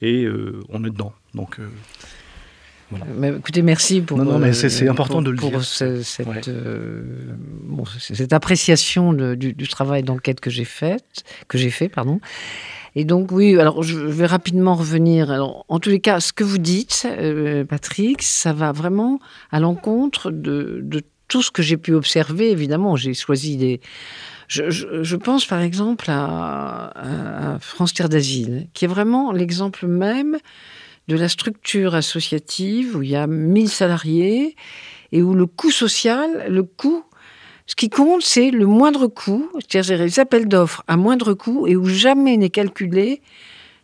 et euh, on est dedans. Donc, euh, Mais écoutez, merci pour. Non, non mais c'est euh, important de le pour dire. cette, bon, cette appréciation du, travail d'enquête que j'ai fait, que j'ai fait, pardon. Et donc oui, alors je vais rapidement revenir. Alors, en tous les cas, ce que vous dites, Patrick, ça va vraiment à l'encontre de, de tout ce que j'ai pu observer. Évidemment, j'ai choisi des je, pense par exemple à, France Terre d'Asile, qui est vraiment l'exemple même de la structure associative où il y a 1000 salariés et où le coût social, le coût, ce qui compte, c'est le moindre coût, c'est-à-dire les appels d'offres à moindre coût et où jamais n'est calculé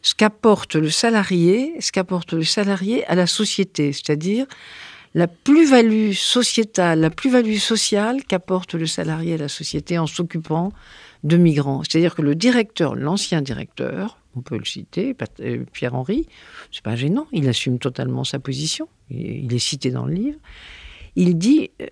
ce qu'apporte le salarié, ce qu'apporte le salarié à la société, c'est-à-dire la plus-value sociétale, la plus-value sociale qu'apporte le salarié à la société en s'occupant de migrants. C'est-à-dire que le directeur, l'ancien directeur, on peut le citer, euh, Pierre-Henri, c'est pas gênant, il assume totalement sa position, il est cité dans le livre. Il dit euh,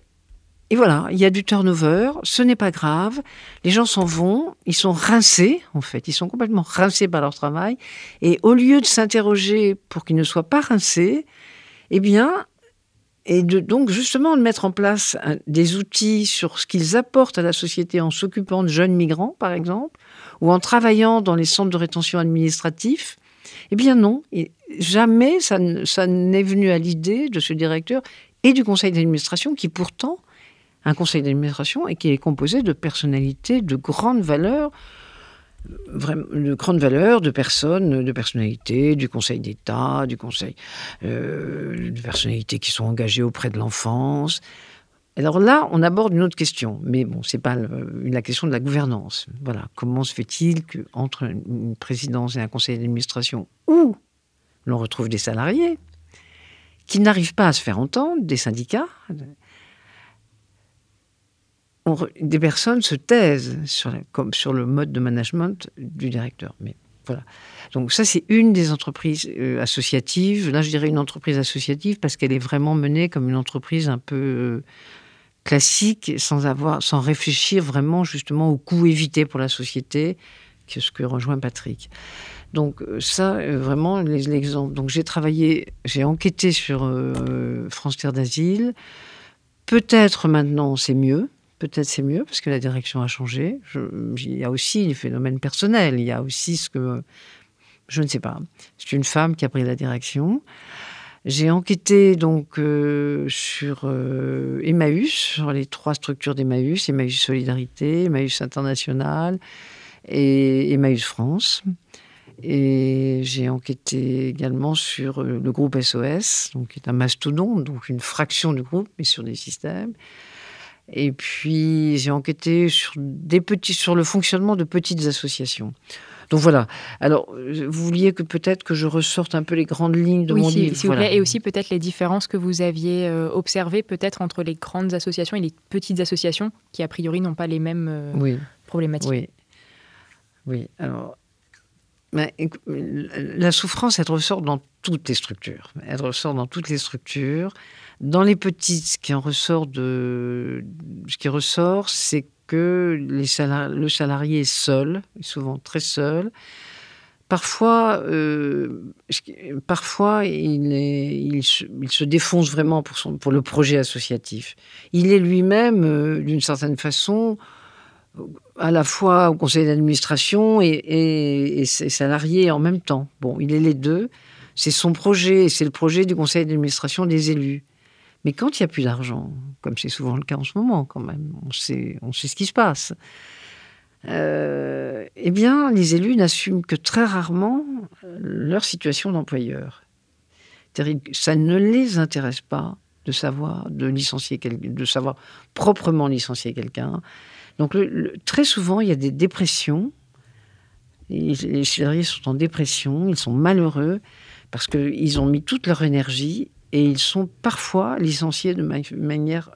et voilà, il y a du turnover, ce n'est pas grave, les gens s'en vont, ils sont rincés, en fait, ils sont complètement rincés par leur travail, et au lieu de s'interroger pour qu'ils ne soient pas rincés, eh bien, et donc justement de mettre en place des outils sur ce qu'ils apportent à la société en s'occupant de jeunes migrants, par exemple, ou en travaillant dans les centres de rétention administratifs. Eh bien non, jamais ça, ça n'est venu à l'idée de ce directeur et du conseil d'administration qui pourtant, un conseil d'administration et qui est composé de personnalités de grande valeur, de grande valeur de personnes, de personnalités, du Conseil d'État, du Conseil euh, de personnalités qui sont engagées auprès de l'enfance. Alors là, on aborde une autre question, mais bon, c'est pas la question de la gouvernance. Voilà, comment se fait-il qu'entre une présidence et un conseil d'administration où l'on retrouve des salariés qui n'arrivent pas à se faire entendre, des syndicats, des personnes se taisent sur, comme sur le mode de management du directeur. Mais voilà. Donc ça, c'est une des entreprises euh, associatives. Là, je dirais une entreprise associative parce qu'elle est vraiment menée comme une entreprise un peu euh, classique, sans avoir, sans réfléchir vraiment justement au coût évité pour la société, que ce que rejoint Patrick. Donc euh, ça, vraiment, l'exemple. Donc j'ai travaillé, j'ai enquêté sur France Terre d'Asile. Peut-être maintenant c'est mieux, peut-être c'est mieux parce que la direction a changé. il y a aussi les phénomènes personnels. Il y a aussi ce que. Je ne sais pas. C'est une femme qui a pris la direction. J'ai enquêté donc euh, sur euh, Emmaüs, sur les trois structures d'Emmaüs, Emmaüs Solidarité, Emmaüs International et Emmaüs France. Et j'ai enquêté également sur euh, le groupe SOS, donc qui est un mastodonte, donc une fraction du groupe, mais sur des systèmes. Et puis j'ai enquêté sur, des petits, sur le fonctionnement de petites associations. Donc voilà. Alors, vous vouliez que peut-être que je ressorte un peu les grandes lignes de mon livre. S'il vous plaît. Et aussi peut-être les différences que vous aviez euh, observées peut-être entre les grandes associations et les petites associations qui a priori n'ont pas les mêmes euh, problématiques. Oui. Oui. Alors, la souffrance, elle ressort dans toutes les structures. Elle ressort dans toutes les structures. Dans les petites, ce qui ressort de, ce qui ressort, c'est que le salarié est seul, souvent très seul. Parfois, euh, parfois il, se, défonce vraiment pour le projet associatif. Il est lui-même, euh, d'une certaine façon, à la fois au conseil d'administration et, et, et, salarié en même temps. Bon, il est les deux. C'est son projet, c'est le projet du conseil d'administration des élus. Mais quand il n'y a plus d'argent, comme c'est souvent le cas en ce moment quand même, on sait, ce qui se passe, euh, eh bien, les élus n'assument que très rarement leur situation d'employeur. Ça ne les intéresse pas de savoir, de licencier de savoir proprement licencier quelqu'un. Donc, très souvent, il y a des dépressions. les salariés sont en dépression, ils sont malheureux parce qu'ils ont mis toute leur énergie et ils sont parfois licenciés de manière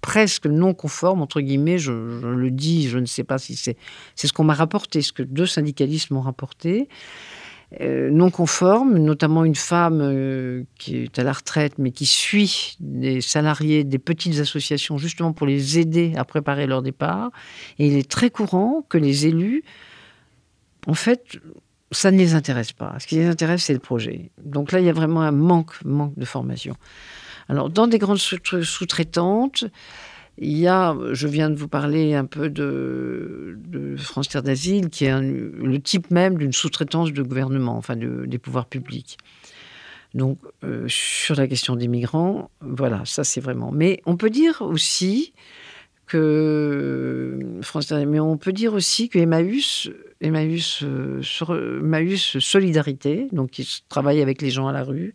presque non conforme, entre guillemets, je, le dis, je ne sais pas si c'est... C'est ce qu'on m'a rapporté, ce que deux syndicalistes m'ont rapporté. Euh, non conforme, notamment une femme euh, qui est à la retraite, mais qui suit des salariés des petites associations justement pour les aider à préparer leur départ. Et il est très courant que les élus, en fait, ça ne les intéresse pas. Ce qui les intéresse, c'est le projet. Donc là, il y a vraiment un manque, manque de formation. Alors, dans des grandes sous-traitantes, il y a, je viens de vous parler un peu de, France Terre d'Asile, qui est le type même d'une sous-traitance de gouvernement, enfin des pouvoirs publics. Donc, euh, sur la question des migrants, voilà, ça c'est vraiment. Mais on peut dire aussi que mais on peut dire aussi que Emmaüs, Emmaüs, euh, Emmaüs Solidarité, donc qui travaille avec les gens à la rue,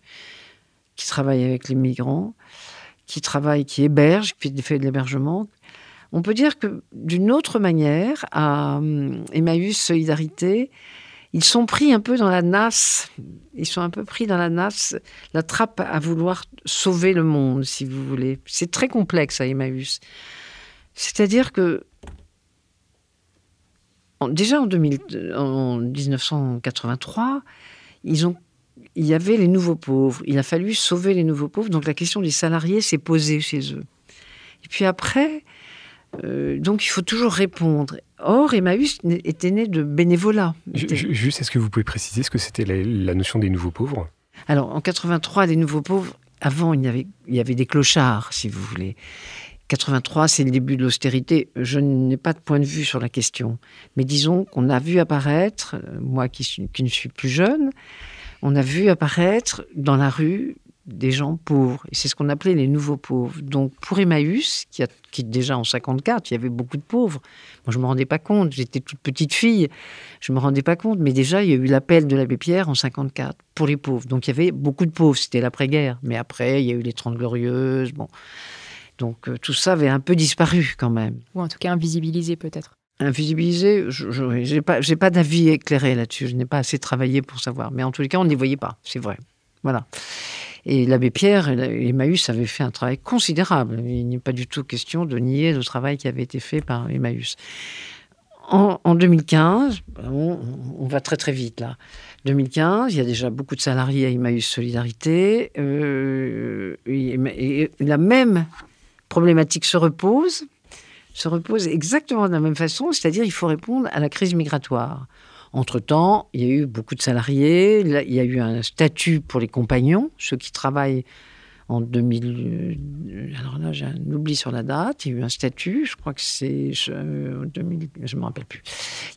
qui travaille avec les migrants, qui travaille, qui héberge, qui fait de l'hébergement. On peut dire que d'une autre manière, à hum, Emmaüs Solidarité, ils sont pris un peu dans la nasse, ils sont un peu pris dans la nasse, la trappe à vouloir sauver le monde, si vous voulez. C'est très complexe à Emmaüs. C'est-à-dire que déjà en, 2000, en 1983, ils ont il y avait les nouveaux pauvres. Il a fallu sauver les nouveaux pauvres. Donc la question des salariés s'est posée chez eux. Et puis après, euh, donc il faut toujours répondre. Or, Emmaüs était né de bénévolat. Juste, est-ce que vous pouvez préciser ce que c'était la, notion des nouveaux pauvres? Alors, en 83, les nouveaux pauvres, avant, il y avait, il y avait des clochards, si vous voulez. 83, c'est le début de l'austérité. Je n'ai pas de point de vue sur la question. Mais disons qu'on a vu apparaître, euh, moi qui, ne suis plus jeune, on a vu apparaître dans la rue des gens pauvres. Et c'est ce qu'on appelait les nouveaux pauvres. Donc pour Emmaüs, qui, a, déjà en 54, il y avait beaucoup de pauvres. Moi, je ne me rendais pas compte. J'étais toute petite fille. Je ne me rendais pas compte. Mais déjà, il y a eu l'appel de l'abbé Pierre en 54 pour les pauvres. Donc il y avait beaucoup de pauvres. C'était l'après-guerre. Mais après, il y a eu les Trente Glorieuses. Bon. Donc euh, tout ça avait un peu disparu quand même. Ou en tout cas invisibilisé peut-être. Invisibilisé, je n'ai pas, pas d'avis éclairé là-dessus. Je n'ai pas assez travaillé pour savoir. Mais en tous les cas, on les voyait pas. C'est vrai. Voilà. Et l'abbé Pierre et Emmaüs avaient fait un travail considérable. Il n'est pas du tout question de nier le travail qui avait été fait par Emmaüs. En, 2015, on, va très très vite là. 2015, il y a déjà beaucoup de salariés à Emmaüs Solidarité. Euh, et la même problématique se repose se repose exactement de la même façon, c'est-à-dire il faut répondre à la crise migratoire. Entre-temps, il y a eu beaucoup de salariés, il y a eu un statut pour les compagnons, ceux qui travaillent en 2000. Euh, alors là, j'ai un oubli sur la date. Il y a eu un statut, je crois que c'est 2000, je ne me rappelle plus.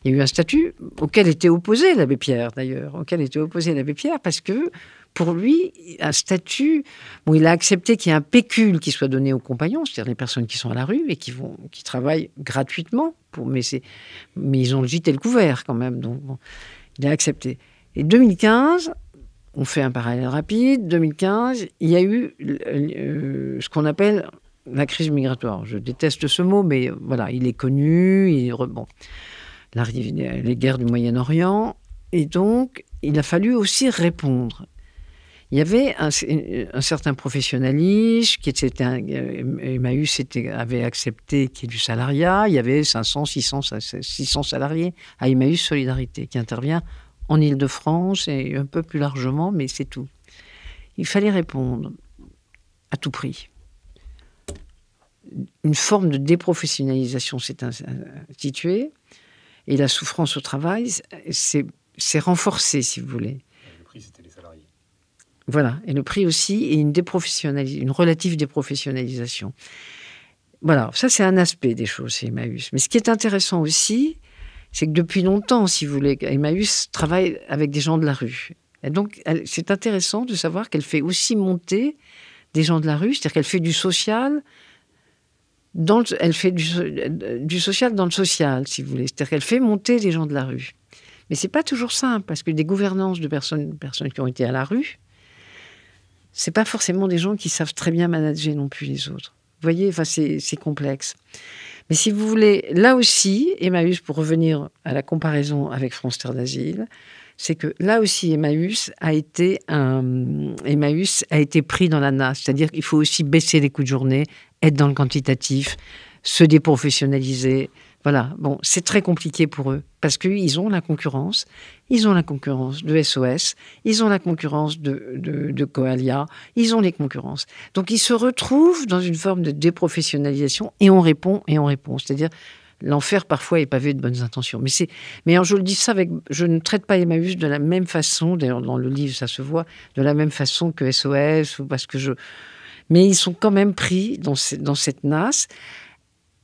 Il y a eu un statut auquel était opposé l'abbé Pierre, d'ailleurs, auquel était opposé l'abbé Pierre, parce que pour lui, un statut, bon, il a accepté qu'il y ait un pécule qui soit donné aux compagnons, c'est-à-dire les personnes qui sont à la rue et qui, travaillent gratuitement, mais, ils ont le gîte et le couvert quand même, donc il a accepté. Et 2015, on fait un parallèle rapide, 2015, il y a eu ce qu'on appelle la crise migratoire. Je déteste ce mot, mais voilà, il est connu, il les guerres du Moyen-Orient, et donc il a fallu aussi répondre il y avait un, certain professionnalisme qui était un, euh, Emmaüs avait accepté qu'il y ait du salariat. Il y avait 500, 600, 600 salariés à Emmaüs Solidarité qui intervient en Ile-de-France et un peu plus largement, mais c'est tout. Il fallait répondre à tout prix. Une forme de déprofessionnalisation s'est instituée et la souffrance au travail s'est renforcée, si vous voulez. Voilà. Et le prix aussi est une, relative déprofessionnalisation. Voilà, ça c'est un aspect des choses chez Emmaüs. Mais ce qui est intéressant aussi, c'est que depuis longtemps, si vous voulez, Emmaüs travaille avec des gens de la rue. Et donc, c'est intéressant de savoir qu'elle fait aussi monter des gens de la rue, c'est-à-dire qu'elle fait du social, dans elle fait du, social dans le social, si vous voulez. C'est-à-dire qu'elle fait monter des gens de la rue. Mais c'est pas toujours simple, parce que des gouvernances de personnes, personnes qui ont été à la rue, c'est pas forcément des gens qui savent très bien manager non plus les autres. Vous voyez, enfin, c'est complexe. Mais si vous voulez, là aussi, Emmaüs, pour revenir à la comparaison avec France Terre d'Asile, c'est que là aussi, Emmaüs a été, un, Emmaüs a été pris dans la nasse. C'est-à-dire qu'il faut aussi baisser les coûts de journée, être dans le quantitatif, se déprofessionnaliser. Voilà, bon, c'est très compliqué pour eux parce qu'ils ont la concurrence. Ils ont la concurrence de SOS, ils ont la concurrence de, de, Coalia, ils ont les concurrences. Donc ils se retrouvent dans une forme de déprofessionnalisation et on répond et on répond. C'est-à-dire, l'enfer parfois est pavé de bonnes intentions. Mais c'est, mais je le dis ça avec, je ne traite pas Emmaüs de la même façon. D'ailleurs, dans le livre, ça se voit de la même façon que SOS ou parce que je, mais ils sont quand même pris dans, dans cette nasse.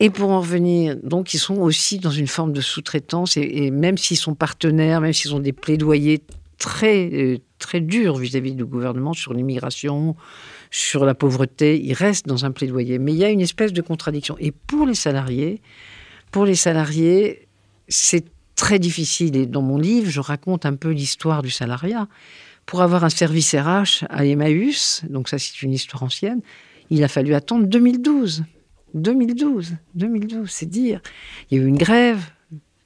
Et pour en revenir, donc ils sont aussi dans une forme de sous-traitance et, même s'ils sont partenaires, même s'ils ont des plaidoyers très euh, très durs vis-à-vis du gouvernement sur l'immigration, sur la pauvreté, ils restent dans un plaidoyer. Mais il y a une espèce de contradiction. Et pour les salariés, pour les salariés, c'est très difficile. Et dans mon livre, je raconte un peu l'histoire du salariat. Pour avoir un service RH à Emmaüs, donc ça c'est une histoire ancienne, il a fallu attendre 2012. 2012, 2012, c'est dire. Il y a eu une grève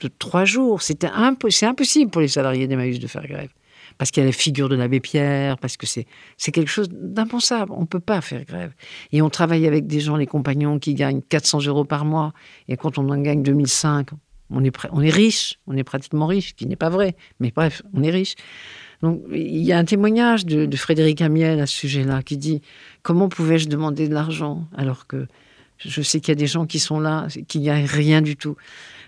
de trois jours. C'est impossible pour les salariés d'Emmaüs de faire grève. Parce qu'il y a la figure de l'abbé Pierre, parce que c'est, c'est quelque chose d'impensable. On ne peut pas faire grève. Et on travaille avec des gens, les compagnons, qui gagnent 400 euros par mois. Et quand on en gagne 2005, on est, on est riche, on est pratiquement riche, ce qui n'est pas vrai. Mais bref, on est riche. Donc, il y a un témoignage de, de Frédéric Amiel à ce sujet-là qui dit Comment pouvais-je demander de l'argent alors que je sais qu'il y a des gens qui sont là, qu'il n'y a rien du tout.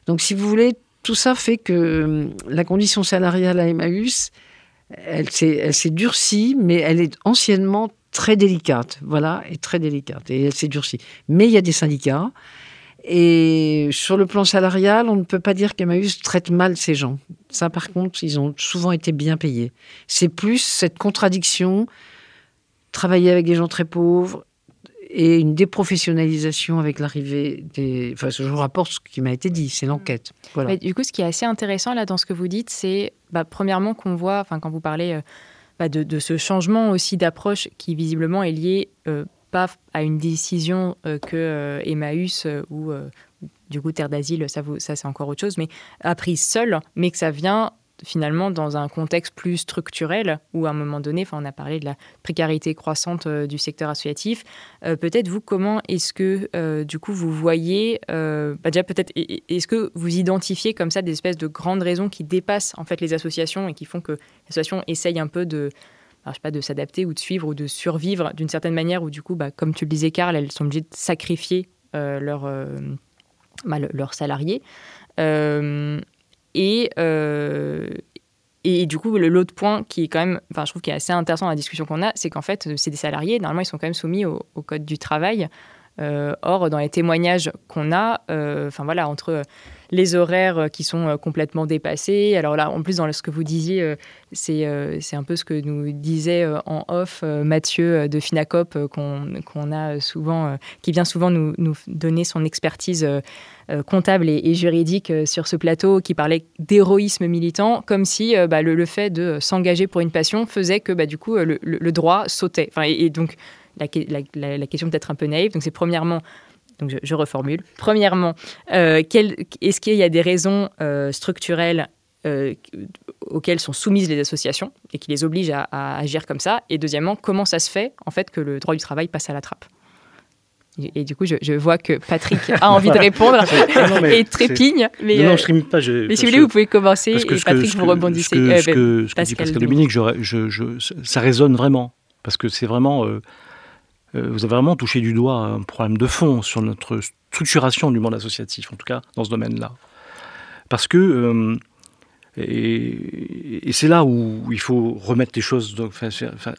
Donc, si vous voulez, tout ça fait que hum, la condition salariale à Emmaüs, elle s'est durcie, mais elle est anciennement très délicate, voilà, et très délicate, et elle s'est durcie. Mais il y a des syndicats, et sur le plan salarial, on ne peut pas dire qu'Emmaüs traite mal ces gens. Ça, par contre, ils ont souvent été bien payés. C'est plus cette contradiction, travailler avec des gens très pauvres, et une déprofessionnalisation avec l'arrivée des. Enfin, je vous rapporte ce qui m'a été dit, c'est l'enquête. Du coup, ce qui est assez intéressant là dans ce que vous dites, c'est bah, premièrement qu'on voit, enfin, quand vous parlez euh, bah, de, ce changement aussi d'approche qui visiblement est lié euh, pas à une décision euh, que Emmaüs ou du coup Terre d'Asile, ça, ça c'est encore autre chose, mais a prise seule, mais que ça vient finalement dans un contexte plus structurel où à un moment donné, enfin on a parlé de la précarité croissante euh, du secteur associatif. Euh, peut-être vous, comment est-ce que euh, du coup vous voyez, bah, déjà peut-être, est-ce que vous identifiez comme ça des espèces de grandes raisons qui dépassent en fait les associations et qui font que l'association essaye un peu de je sais pas, de s'adapter ou de suivre ou de survivre d'une certaine manière où du coup, bah, comme tu le disais, Carl, elles sont obligées de sacrifier leurs bah, leur salariés. Et, euh, et du coup, l'autre point qui est quand même, enfin, je trouve qui est assez intéressant dans la discussion qu'on a, c'est qu'en fait, c'est des salariés, normalement, ils sont quand même soumis au, code du travail. Euh, or, dans les témoignages qu'on a, euh, enfin voilà, entre les horaires qui sont complètement dépassés. Alors là, en plus, dans ce que vous disiez, c'est un peu ce que nous disait en off Mathieu de Finacop, qu'on a souvent, qui vient souvent nous, nous donner son expertise euh, comptable et, juridique euh, sur ce plateau qui parlait d'héroïsme militant, comme si euh, bah, le, fait de s'engager pour une passion faisait que bah, du coup le, droit sautait. Enfin, et, donc la, question peut-être un peu naïve. Donc c'est premièrement donc je, reformule. Premièrement, est-ce qu'il y a des raisons structurelles auxquelles sont soumises les associations et qui les obligent à, à, agir comme ça? Et deuxièmement, comment ça se fait en fait que le droit du travail passe à la trappe? Et du coup, je, vois que Patrick a envie de répondre et trépigne. Mais, non, je ne pas. mais si vous voulez, vous pouvez commencer et Patrick, vous rebondissez. Ce que, ce que, ce que dit Pascal Dominique, je, ça résonne vraiment. Parce que c'est vraiment. Euh, euh, vous avez vraiment touché du doigt un problème de fond sur notre structuration du monde associatif, en tout cas dans ce domaine-là. Parce que euh, et, c'est là où il faut remettre les choses,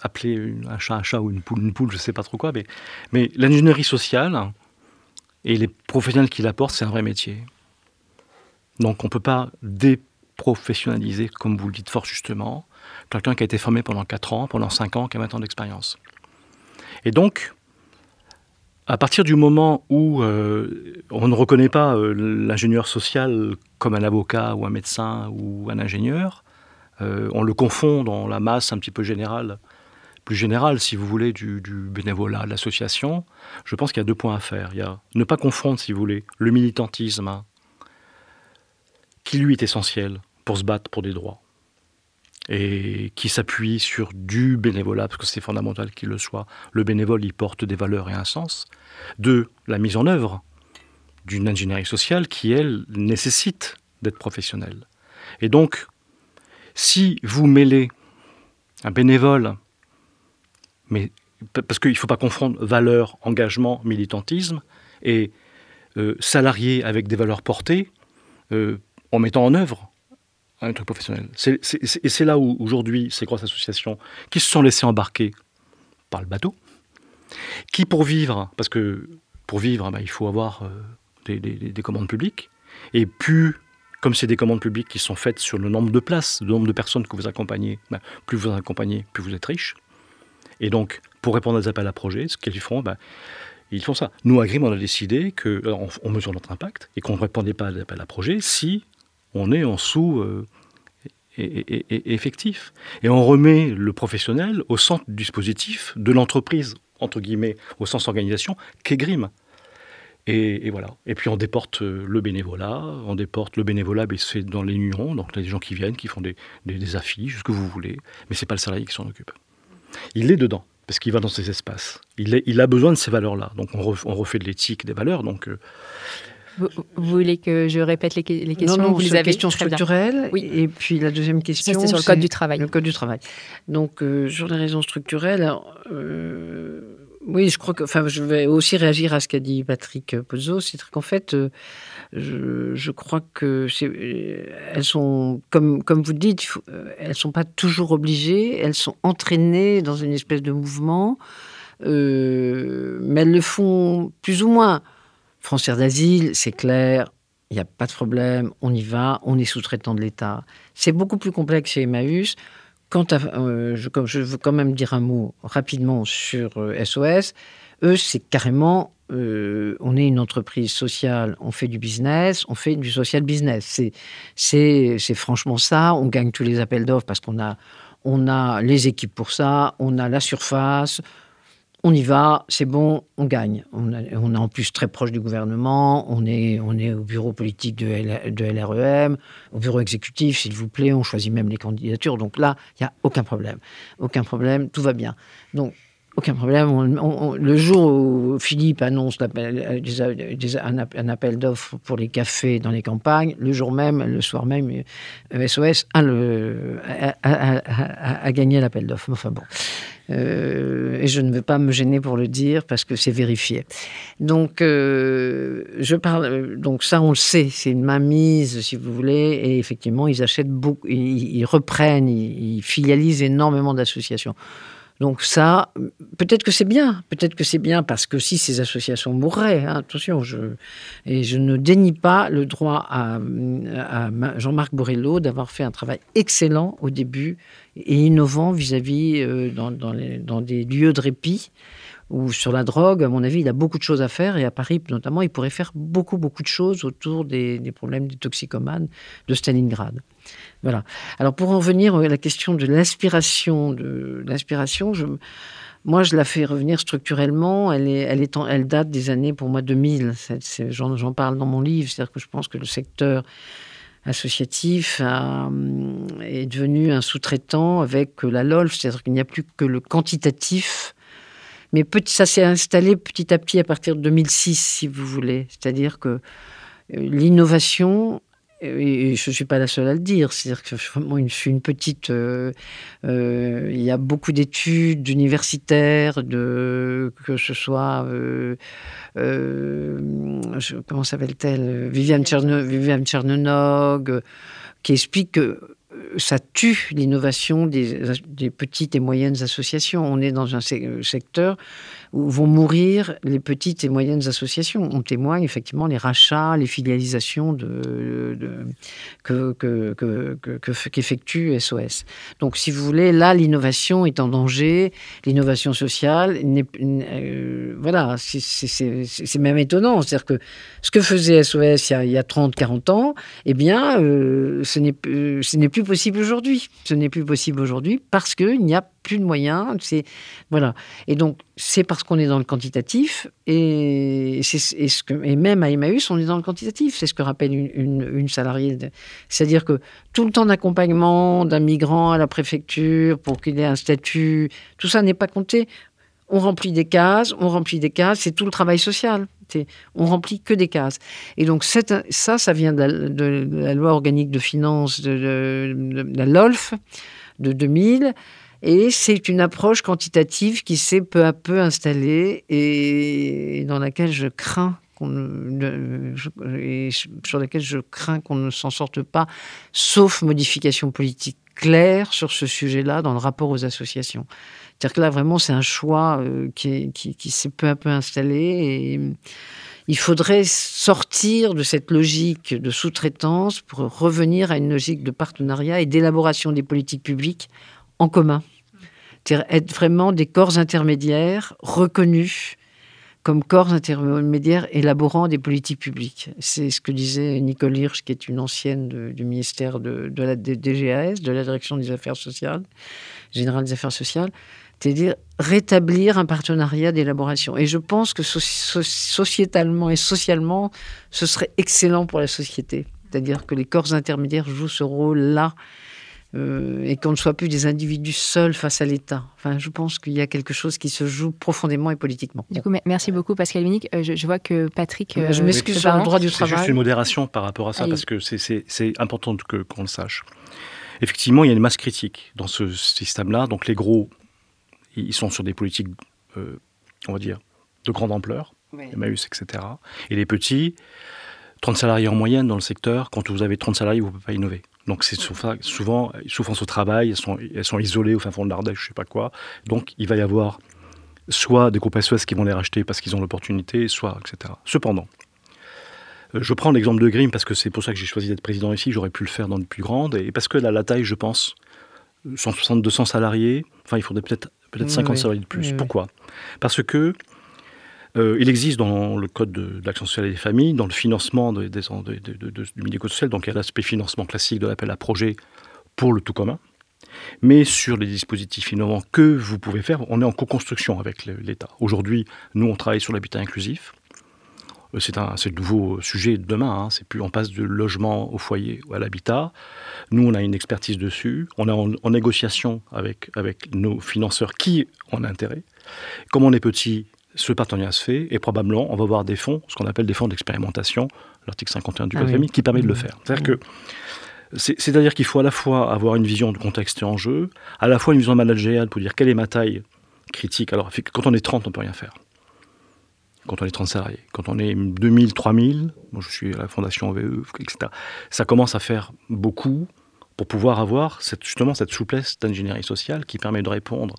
appeler un chat un chat ou une poule une poule, je ne sais pas trop quoi, mais, mais l'ingénierie sociale et les professionnels qui l'apportent, c'est un vrai métier. Donc on ne peut pas déprofessionnaliser, comme vous le dites fort justement, quelqu'un qui a été formé pendant 4 ans, pendant 5 ans, qui a 20 ans d'expérience. Et donc, à partir du moment où euh, on ne reconnaît pas euh, l'ingénieur social comme un avocat ou un médecin ou un ingénieur, euh, on le confond dans la masse un petit peu générale, plus générale si vous voulez, du, bénévolat, de l'association, je pense qu'il y a deux points à faire. Il y a ne pas confondre, si vous voulez, le militantisme, qui lui est essentiel pour se battre pour des droits, et qui s'appuie sur du bénévolat, parce que c'est fondamental qu'il le soit. Le bénévole, il porte des valeurs et un sens. De la mise en œuvre d'une ingénierie sociale qui, elle, nécessite d'être professionnelle. Et donc, si vous mêlez un bénévole, mais parce qu'il ne faut pas confondre valeur, engagement, militantisme, et euh, salarié avec des valeurs portées, euh, en mettant en œuvre un truc professionnel. et c'est là où aujourd'hui ces grosses associations qui se sont laissées embarquer par le bateau, qui pour vivre, parce que pour vivre, bah, il faut avoir euh, des, commandes publiques, et plus, comme c'est des commandes publiques qui sont faites sur le nombre de places, le nombre de personnes que vous accompagnez, bah, plus vous accompagnez, plus vous êtes riche. Et donc, pour répondre aux appels à projets, ce qu'ils font, bah, ils font ça. Nous, à Grim, on a décidé on mesure notre impact et qu'on ne répondait pas à l'appel à projets si on est en sous euh, et, effectif. Et on remet le professionnel au centre du dispositif de l'entreprise, entre guillemets, au sens organisation, qu'est Grim. Et, voilà. Et puis on déporte euh, le bénévolat. On déporte le bénévolat, mais c'est dans les nuons. Donc des gens qui viennent, qui font des, affiches, ce que vous voulez. Mais c'est pas le salarié qui s'en occupe. Il est dedans parce qu'il va dans ces espaces. Il, il a besoin de ces valeurs-là. Donc on, refait de l'éthique, des valeurs. Donc euh, vous, voulez que je répète les, questions Non, non, vous les avez question structurelle. Oui. Et puis la deuxième question, sur le code du travail. Le code du travail. Donc euh, sur les raisons structurelles, euh, oui, je crois que, enfin, je vais aussi réagir à ce qu'a dit Patrick Pozzo, c'est qu'en fait, je, crois que elles sont, comme, comme vous dites, elles sont pas toujours obligées, elles sont entraînées dans une espèce de mouvement, euh, mais elles le font plus ou moins. Frontière d'asile, c'est clair, il n'y a pas de problème, on y va, on est sous-traitant de l'État. C'est beaucoup plus complexe chez Emmaüs. Quant euh, je, je, veux quand même dire un mot rapidement sur SOS. Euh, Eux, c'est carrément euh, on est une entreprise sociale, on fait du business, on fait du social business. C'est, franchement ça. On gagne tous les appels d'offres parce qu'on a, on a les équipes pour ça, on a la surface. On y va, c'est bon, on gagne. On, est en plus très proche du gouvernement, on est, on est au bureau politique de, de LREM, au bureau exécutif, s'il vous plaît, on choisit même les candidatures. Donc là, il n'y a aucun problème. Aucun problème, tout va bien. Aucun problème. le jour où Philippe annonce euh, un, appel d'offres pour les cafés dans les campagnes, le jour même, le soir même, SOS euh, a, gagné l'appel d'offres. Enfin bon. Euh, et je ne veux pas me gêner pour le dire parce que c'est vérifié. Donc, je parle. Donc ça, on le sait, c'est une mainmise, si vous voulez, et effectivement, ils achètent beaucoup, ils, reprennent, ils filialisent énormément d'associations. Donc ça, peut-être que c'est bien, peut-être que c'est bien parce que si ces associations mourraient, hein, attention, je, et je ne dénie pas le droit à, Jean-Marc Borrello d'avoir fait un travail excellent au début et innovant vis-à-vis euh, dans, des lieux de répit ou sur la drogue, à mon avis, il a beaucoup de choses à faire et à Paris notamment, il pourrait faire beaucoup, beaucoup de choses autour des, problèmes des toxicomanes de Stalingrad. Voilà. Alors pour en venir à la question de l'inspiration, de l'inspiration, moi je la fais revenir structurellement. Elle est, elle est, elle date des années pour moi 2000. J'en parle dans mon livre, c'est-à-dire que je pense que le secteur associatif est devenu un sous-traitant avec la LOLF, c'est-à-dire qu'il n'y a plus que le quantitatif. Mais ça s'est installé petit à petit à partir de 2006, si vous voulez. C'est-à-dire que euh, l'innovation et je ne suis pas la seule à le dire. C'est-à-dire que je suis une petite. Euh, euh, il y a beaucoup d'études universitaires, que ce soit. Euh, comment s'appelle-t-elle? Viviane, Tchernenog, qui explique que ça tue l'innovation des, des, petites et moyennes associations. On est dans un secteur vont mourir les petites et moyennes associations. On témoigne effectivement les rachats, les filialisations que, qu'effectue SOS. Donc, si vous voulez, là, l'innovation est en danger. L'innovation sociale, euh, voilà, c'est même étonnant. C'est-à-dire que ce que faisait SOS il y a, 30, 40 ans, eh bien, euh, ce n'est plus possible aujourd'hui. Ce n'est plus possible aujourd'hui parce qu'il n'y a plus de moyens. C'est voilà. Et donc c'est parce qu'on est dans le quantitatif et, c'est, ce que, et même à Emmaüs, on est dans le quantitatif. C'est ce que rappelle une, salariée. C'est-à-dire que tout le temps d'accompagnement d'un migrant à la préfecture pour qu'il ait un statut, tout ça n'est pas compté. On remplit des cases, on remplit des cases, c'est tout le travail social. On remplit que des cases. Et donc ça, ça vient de la, loi organique de finances de, la LOLF de 2000. Et c'est une approche quantitative qui s'est peu à peu installée et dans laquelle je crains qu'on sur laquelle je crains qu'on ne s'en sorte pas, sauf modification politique claire sur ce sujet-là dans le rapport aux associations. C'est-à-dire que là, vraiment, c'est un choix euh, qui, qui, s'est peu à peu installé et il faudrait sortir de cette logique de sous-traitance pour revenir à une logique de partenariat et d'élaboration des politiques publiques en commun. C'est-à-dire être vraiment des corps intermédiaires reconnus comme corps intermédiaires élaborant des politiques publiques. C'est ce que disait Nicole Hirsch, qui est une ancienne du ministère de, de la DGAS, de la Direction des Affaires sociales, générale des Affaires sociales c'est-à-dire rétablir un partenariat d'élaboration. Et je pense que sociétalement et socialement, ce serait excellent pour la société. C'est-à-dire que les corps intermédiaires jouent ce rôle-là euh, et qu'on ne soit plus des individus seuls face à l'État. Enfin, je pense qu'il y a quelque chose qui se joue profondément et politiquement. Du coup, merci beaucoup Pascal Vinic. Euh, je, vois que Patrick... je euh, m'excuse sur le droit du travail. C'est juste une modération par rapport à ça, parce que c'est important qu'on le sache. Effectivement, il y a une masse critique dans ce système-là. Donc les gros ils sont sur des politiques, euh, on va dire, de grande ampleur, Emmaüs, etc. Et les petits, 30 salariés en moyenne dans le secteur, quand vous avez 30 salariés, vous ne pouvez pas innover. Donc c'est souvent souffrance au travail, elles sont, elles sont isolées au fin fond de l'Ardèche, je ne sais pas quoi. Donc il va y avoir soit des groupes SOS qui vont les racheter parce qu'ils ont l'opportunité, soit etc. Cependant, euh, je prends l'exemple de Grimm parce que c'est pour ça que j'ai choisi d'être président ici, j'aurais pu le faire dans le plus grand, et parce que là, la taille, je pense, 160, 200 salariés, enfin il faudrait peut-être peut-être 50 salariés de plus. Pourquoi? Parce que euh, il existe dans le code de, l'action sociale et des familles, dans le financement du médico-social, donc il y a l'aspect financement classique de l'appel à projet pour le tout commun. Mais sur les dispositifs innovants que vous pouvez faire, on est en co-construction avec l'État. Aujourd'hui, nous, on travaille sur l'habitat inclusif. Euh, c'est un, le nouveau sujet de demain. Hein. C'est plus on passe de logement au foyer ou à l'habitat. Nous, on a une expertise dessus. On est en, négociation avec, avec nos financeurs qui ont intérêt. Comme on est petit, ce partenariat se fait et probablement on va avoir des fonds, ce qu'on appelle des fonds d'expérimentation, l'article 51 du ah Code famille, qui permet de le mmh. faire. C'est-à-dire que c'est-à-dire qu'il faut à la fois avoir une vision de contexte et enjeu, à la fois une vision managériale pour dire quelle est ma taille critique. Alors, quand on est 30, on ne peut rien faire quand on est 30 salariés. Quand on est 2000, 3000, moi je suis à la fondation VE, etc., ça commence à faire beaucoup pour pouvoir avoir cette, justement cette souplesse d'ingénierie sociale qui permet de répondre.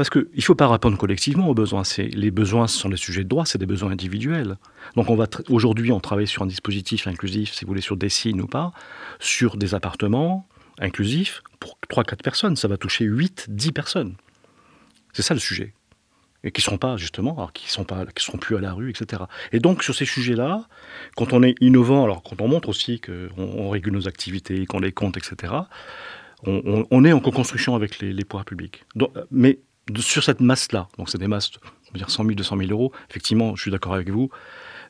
Parce qu'il ne faut pas répondre collectivement aux besoins. Les besoins ce sont des sujets de droit, c'est des besoins individuels. Donc aujourd'hui, on travaille sur un dispositif inclusif, si vous voulez, sur des signes ou pas, sur des appartements inclusifs pour 3-4 personnes. Ça va toucher 8-10 personnes. C'est ça le sujet et qui ne seront pas justement, alors qui qui seront plus à la rue, etc. Et donc sur ces sujets-là, quand on est innovant, alors quand on montre aussi qu'on on régule nos activités, qu'on les compte, etc. On, est en co-construction avec les, pouvoirs publics. mais sur cette masse-là, donc c'est des masses, on va dire 100 000, 200 000 euros. Effectivement, je suis d'accord avec vous.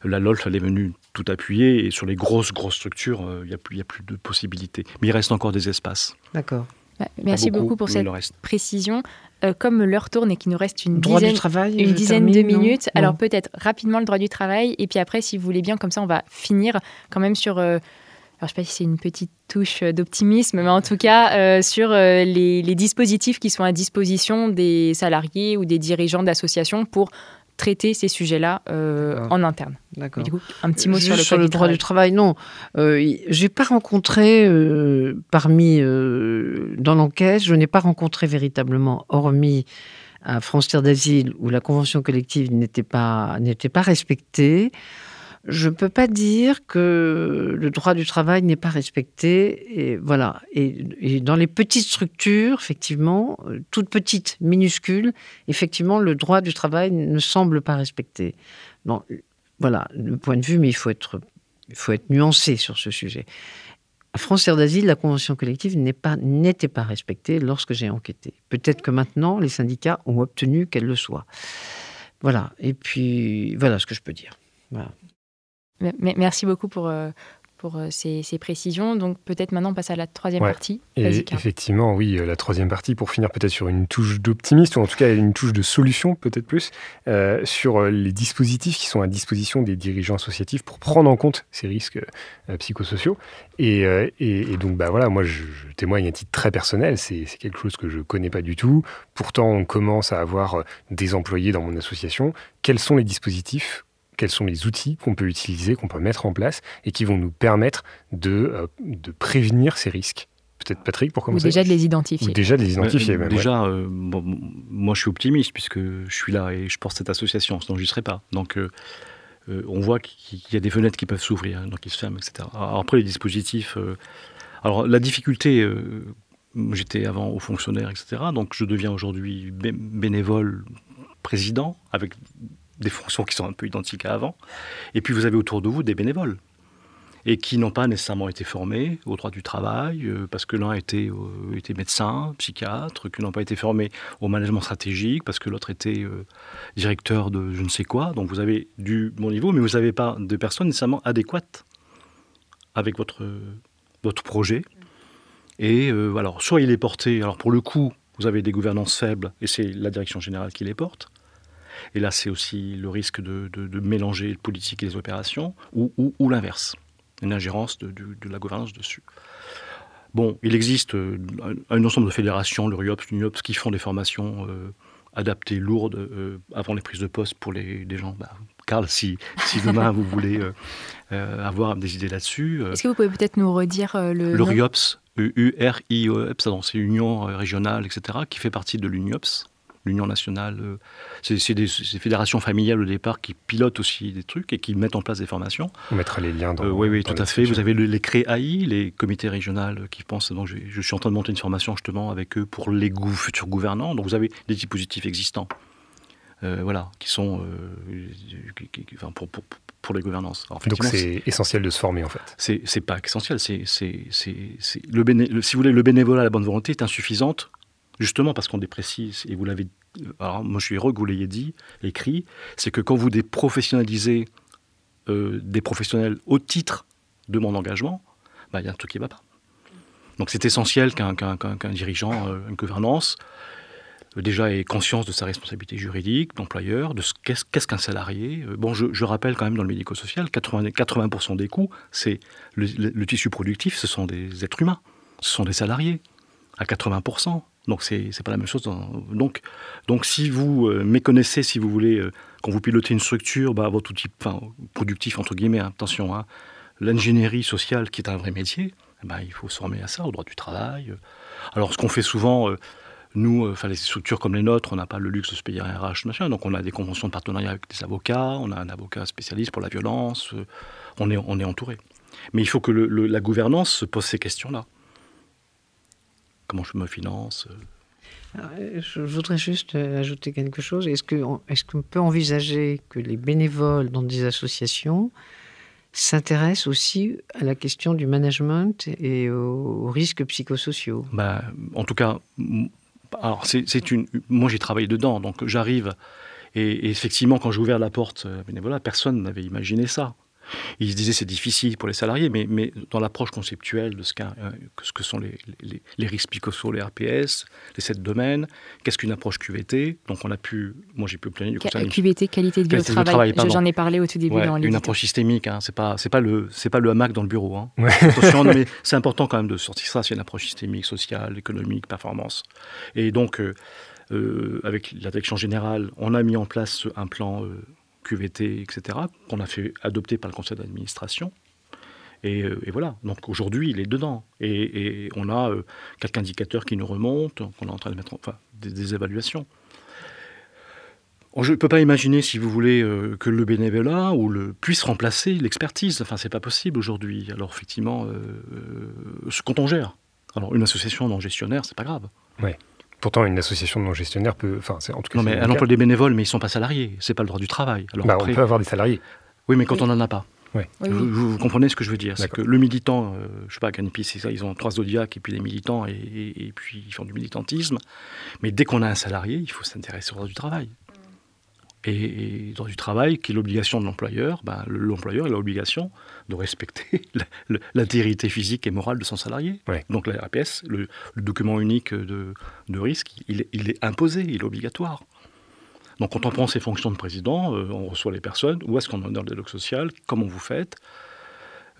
La LOLF, elle est venue tout appuyer et sur les grosses, grosses structures, euh, il n'y a, plus, a plus de possibilités. Mais il reste encore des espaces. D'accord. Bah, merci beaucoup, pour cette précision. Euh, comme l'heure tourne et qu'il nous reste une dizaine, une dizaine de minutes, alors peut-être rapidement le droit du travail, et puis après, si vous voulez bien, comme ça, on va finir quand même sur... Euh, alors, je ne sais pas si c'est une petite touche d'optimisme, mais en tout cas, euh, sur les, les, dispositifs qui sont à disposition des salariés ou des dirigeants d'associations pour traiter ces sujets-là euh, en interne. D'accord. Du coup, un petit mot sur le, sur le droit du travail. Non, euh, j'ai pas rencontré euh, parmi euh, dans l'enquête, je n'ai pas rencontré véritablement, hormis à frontière d'asile où la convention collective n'était pas n'était pas respectée je ne peux pas dire que le droit du travail n'est pas respecté. Et voilà. Et, dans les petites structures, effectivement, euh, toutes petites, minuscules, effectivement, le droit du travail ne semble pas respecté. voilà, le point de vue, mais il faut être, il faut être nuancé sur ce sujet. À France Terre d'Asile, la convention collective n'était pas, pas respectée lorsque j'ai enquêté. Peut-être que maintenant, les syndicats ont obtenu qu'elle le soit. Voilà. Et puis, voilà ce que je peux dire. Merci beaucoup pour, euh, pour euh, ces, précisions. Donc peut-être maintenant on passe à la troisième partie. Et effectivement, oui, euh, la troisième partie pour finir peut-être sur une touche d'optimiste ou en tout cas une touche de solution peut-être plus euh, sur les dispositifs qui sont à disposition des dirigeants associatifs pour prendre en compte ces risques psychosociaux. Et, et, donc bah voilà, moi je, je témoigne à titre très personnel, c'est quelque chose que je connais pas du tout. Pourtant on commence à avoir des employés dans mon association. Quels sont les dispositifs quels sont les outils qu'on peut utiliser, qu'on peut mettre en place et qui vont nous permettre de, euh, de prévenir ces risques Peut-être Patrick pour commencer. Ou déjà de les identifier. Ou déjà de les identifier. déjà, euh, moi je suis optimiste puisque je suis là et je porte cette association, sinon je n'y serais pas. Donc euh, on voit qu'il y a des fenêtres qui peuvent s'ouvrir, donc ils se ferment, etc. après les dispositifs. alors la difficulté, j'étais avant au fonctionnaire, etc. Donc je deviens aujourd'hui bénévole président avec des fonctions qui sont un peu identiques à avant. Et puis vous avez autour de vous des bénévoles et qui n'ont pas nécessairement été formés au droit du travail, euh, parce que l'un était, euh, médecin, psychiatre, qui n'ont pas été formés au management stratégique, parce que l'autre était euh, directeur de je ne sais quoi. Donc vous avez du bon niveau, mais vous n'avez pas de personnes nécessairement adéquates avec votre, votre projet. Et alors, soit il est porté, alors pour le coup, vous avez des gouvernances faibles, et c'est la direction générale qui les porte, et là, c'est aussi le risque de, mélanger le politique et les opérations, ou, l'inverse, une ingérence de, la gouvernance dessus. Bon, il existe euh, un, ensemble de fédérations, le RUOPS, l'UNIOPS, qui font des formations euh, adaptées, lourdes, euh, avant les prises de poste pour les, gens. Bah, Carl, si, si demain vous voulez avoir des idées là-dessus. Est-ce que vous pouvez peut-être nous redire le. Le RUOPS, U-R-I-O-P, c'est Union régionale, etc., qui fait partie de l'UNIOPS l'Union nationale. Euh, c'est des, fédérations familiales au départ qui pilotent aussi des trucs et qui mettent en place des formations. On mettra les liens dans. Euh, oui, oui, tout à fait. Vous avez les CREAI, les comités régionaux qui pensent. Donc, je, suis en train de monter une formation justement avec eux pour les futurs gouvernants. Donc, vous avez des dispositifs existants. Euh, voilà, qui sont enfin, pour, pour, pour, les gouvernances. Donc c'est essentiel de se former en fait. C'est pas essentiel, c'est le, le, si vous voulez le bénévolat, la bonne volonté est insuffisante justement parce qu'on déprécise, et vous l'avez, alors moi je suis heureux que vous l'ayez dit, écrit, c'est que quand vous déprofessionnalisez euh, des professionnels au titre de mon engagement, bah, il y a un truc qui ne va pas. Donc c'est essentiel qu'un dirigeant, euh, une gouvernance, euh, déjà ait conscience de sa responsabilité juridique d'employeur, de ce qu'est-ce qu'un salarié. bon, je, rappelle quand même dans le médico-social, 80%, 80 des coûts, c'est le, le, tissu productif, ce sont des êtres humains, ce sont des salariés, à 80%. Donc c'est pas la même chose. Donc, donc si vous euh, méconnaissez, si vous voulez, euh, quand vous pilotez une structure, bah, votre outil enfin, productif, entre guillemets, hein, attention, hein, l'ingénierie sociale qui est un vrai métier, ben, il faut se former à ça, au droit du travail. Alors ce qu'on fait souvent, euh, nous, les structures comme les nôtres, on n'a pas le luxe de se payer un RH, machin, donc on a des conventions de partenariat avec des avocats, on a un avocat spécialiste pour la violence, on, est, on est entouré. Mais il faut que la gouvernance se pose ces questions-là comment je me finance. Euh, je voudrais juste euh, ajouter quelque chose. Est-ce qu'on est qu'on peut envisager que les bénévoles dans des associations s'intéressent aussi à la question du management et aux, risques psychosociaux? Bah, En tout cas, alors c'est une. Moi, j'ai travaillé dedans, donc j'arrive. Et, et, effectivement, quand j'ai ouvert la porte euh, bénévolat, personne n'avait imaginé ça. Il se disait c'est difficile pour les salariés, mais, mais dans l'approche conceptuelle de ce, euh, ce que sont les, les, les risques psychosociaux, les RPS, les sept domaines, qu'est-ce qu'une approche QVT Donc on a pu, moi j'ai pu obtenir du QVT, qualité de vie au travail, j'en ai parlé au tout début dans Une approche systémique, hein, c'est pas, pas, le, pas le hamac dans le bureau. Hein. Attention, mais c'est important quand même de sortir ça, c'est une approche systémique, sociale, économique, performance. Et donc, euh, euh, avec la direction générale, on a mis en place un plan QVT, etc., qu'on a fait adopter par le conseil d'administration. Et, euh, voilà, donc aujourd'hui, il est dedans. Et, on a euh, quelques indicateurs qui nous remontent, qu'on est en train de mettre, enfin, des, évaluations. Je ne peux pas imaginer, si vous voulez, euh, que le bénévolat ou le, puisse remplacer l'expertise. Enfin, c'est pas possible aujourd'hui. Alors, effectivement, quand on gère. Alors, une association non gestionnaire, c'est pas grave. Ouais. Pourtant, une association de non-gestionnaires peut. Enfin, en tout cas, non, mais elle emploie des bénévoles, mais ils ne sont pas salariés. Ce n'est pas le droit du travail. Alors bah, on peut avoir des salariés. Oui, mais quand on n'en a pas. Vous, comprenez ce que je veux dire C'est que le militant, je euh, je sais pas, Greenpeace, c'est ça, ils ont trois zodiacs et puis les militants et, puis ils font du militantisme. Mais dès qu'on a un salarié, il faut s'intéresser au droit du travail. Et, droit du travail, qui est l'obligation de l'employeur, ben, l'employeur a l'obligation de respecter l'intégrité physique et morale de son salarié. Donc la RPS, le, document unique de, risque, il, il, est imposé, il est obligatoire. Donc quand on prend ses fonctions de président, euh, on reçoit les personnes, où est-ce qu'on est dans le dialogue social, comment vous faites.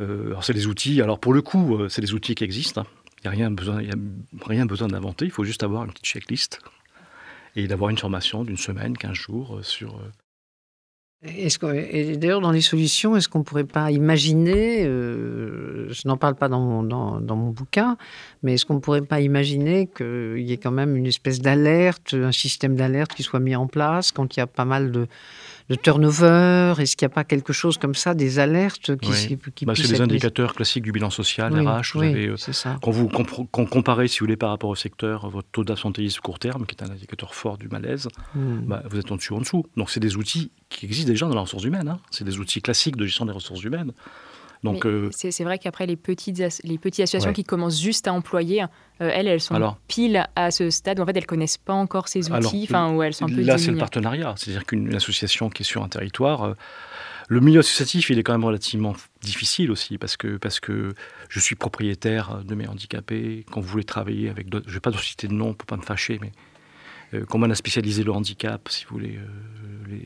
Euh, alors c'est des outils, alors pour le coup, euh, c'est des outils qui existent. Hein. Il n'y a rien besoin, a rien besoin d'inventer, il faut juste avoir une petite checklist et d'avoir une formation d'une semaine, 15 jours sur et d'ailleurs, dans les solutions, est-ce qu'on ne pourrait pas imaginer, euh, je n'en parle pas dans dans, dans mon bouquin, mais est-ce qu'on ne pourrait pas imaginer qu'il y ait quand même une espèce d'alerte, un système d'alerte qui soit mis en place quand il y a pas mal de, de turnover Est-ce qu'il n'y a pas quelque chose comme ça, des alertes qui, qui bah, C'est des indicateurs classiques du bilan social, RH. Vous avez, euh, ça. Quand vous comparez, si vous voulez, par rapport au secteur, votre taux d'absentéisme court terme, qui est un indicateur fort du malaise, hmm. bah, vous êtes en dessus en dessous. Donc c'est des outils qui existent déjà dans la ressource humaine. Hein. C'est des outils classiques de gestion des ressources humaines. Donc, euh, c'est vrai qu'après, les petites, les petites associations qui commencent juste à employer, euh, elles, elles sont pile à ce stade où en fait, elles ne connaissent pas encore ces outils, enfin, où elles sont un peu Là, c'est le partenariat. C'est-à-dire qu'une association qui est sur un territoire, euh, le milieu associatif, il est quand même relativement difficile aussi, parce que, parce que je suis propriétaire de mes handicapés. Quand vous voulez travailler avec d'autres, je ne vais pas citer de nom pour pas me fâcher, mais comment on a spécialisé le handicap, si vous voulez, les,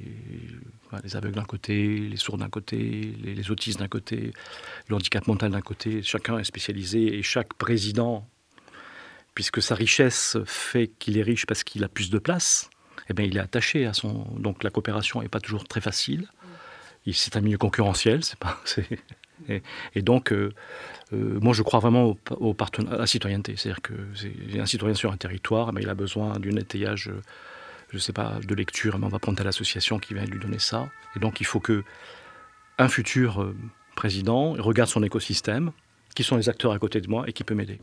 les aveugles d'un côté, les sourds d'un côté, les, autistes d'un côté, le handicap mental d'un côté. Chacun est spécialisé et chaque président, puisque sa richesse fait qu'il est riche parce qu'il a plus de place, eh bien, il est attaché à son. Donc la coopération n'est pas toujours très facile. C'est un milieu concurrentiel. Et, donc, euh, euh, moi, je crois vraiment au, à la citoyenneté. C'est-à-dire que un citoyen sur un territoire, mais il a besoin d'un étayage je ne sais pas, de lecture, mais on va prendre à l'association qui vient lui donner ça. Et donc il faut que un futur euh, président regarde son écosystème, qui sont les acteurs à côté de moi et qui peut m'aider.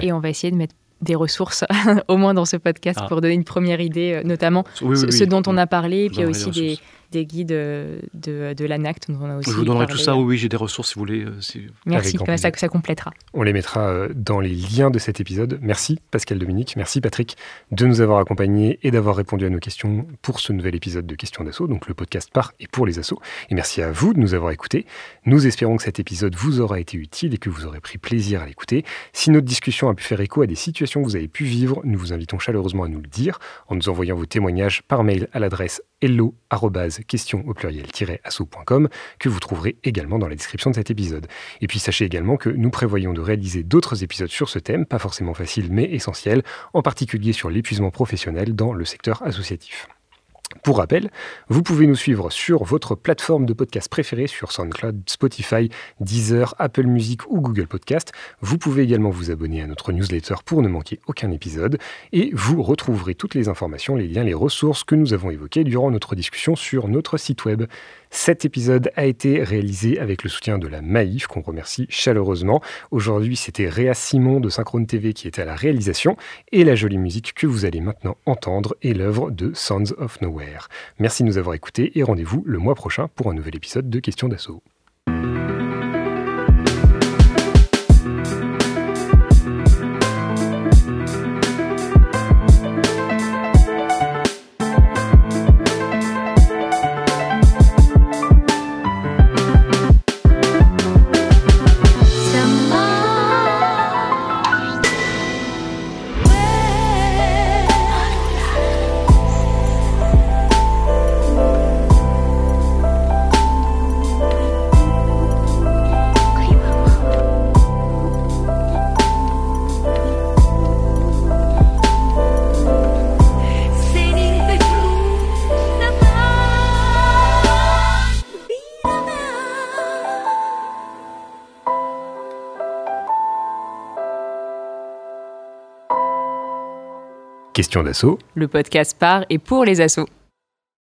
Et on va essayer de mettre des ressources, au moins dans ce podcast, ah. pour donner une première idée, euh, notamment ce, dont on a parlé, et puis aussi des, des guides euh, de, de l'ANACT dont on a aussi Je vous donnerai tout ça, oui, j'ai des ressources si vous voulez. Euh, merci, ça, ça complétera. On les mettra euh, dans les liens de cet épisode. Merci Pascal Dominique, merci Patrick de nous avoir accompagnés et d'avoir répondu à nos questions pour ce nouvel épisode de Questions d'Assaut, donc le podcast par et pour les assos. Et merci à vous de nous avoir écoutés. Nous espérons que cet épisode vous aura été utile et que vous aurez pris plaisir à l'écouter. Si notre discussion a pu faire écho à des situations que vous avez pu vivre, nous vous invitons chaleureusement à nous le dire en nous envoyant vos témoignages par mail à l'adresse hello question au pluriel-asso.com que vous trouverez également dans la description de cet épisode. Et puis sachez également que nous prévoyons de réaliser d'autres épisodes sur ce thème, pas forcément facile mais essentiel, en particulier sur l'épuisement professionnel dans le secteur associatif. Pour rappel, vous pouvez nous suivre sur votre plateforme de podcast préférée sur SoundCloud, Spotify, Deezer, Apple Music ou Google Podcast. Vous pouvez également vous abonner à notre newsletter pour ne manquer aucun épisode et vous retrouverez toutes les informations, les liens, les ressources que nous avons évoquées durant notre discussion sur notre site web. Cet épisode a été réalisé avec le soutien de la Maïf, qu'on remercie chaleureusement. Aujourd'hui, c'était Réa Simon de Synchrone TV qui était à la réalisation, et la jolie musique que vous allez maintenant entendre est l'œuvre de Sounds of Nowhere. Merci de nous avoir écoutés et rendez-vous le mois prochain pour un nouvel épisode de Questions d'assaut. Le podcast par et pour les assos.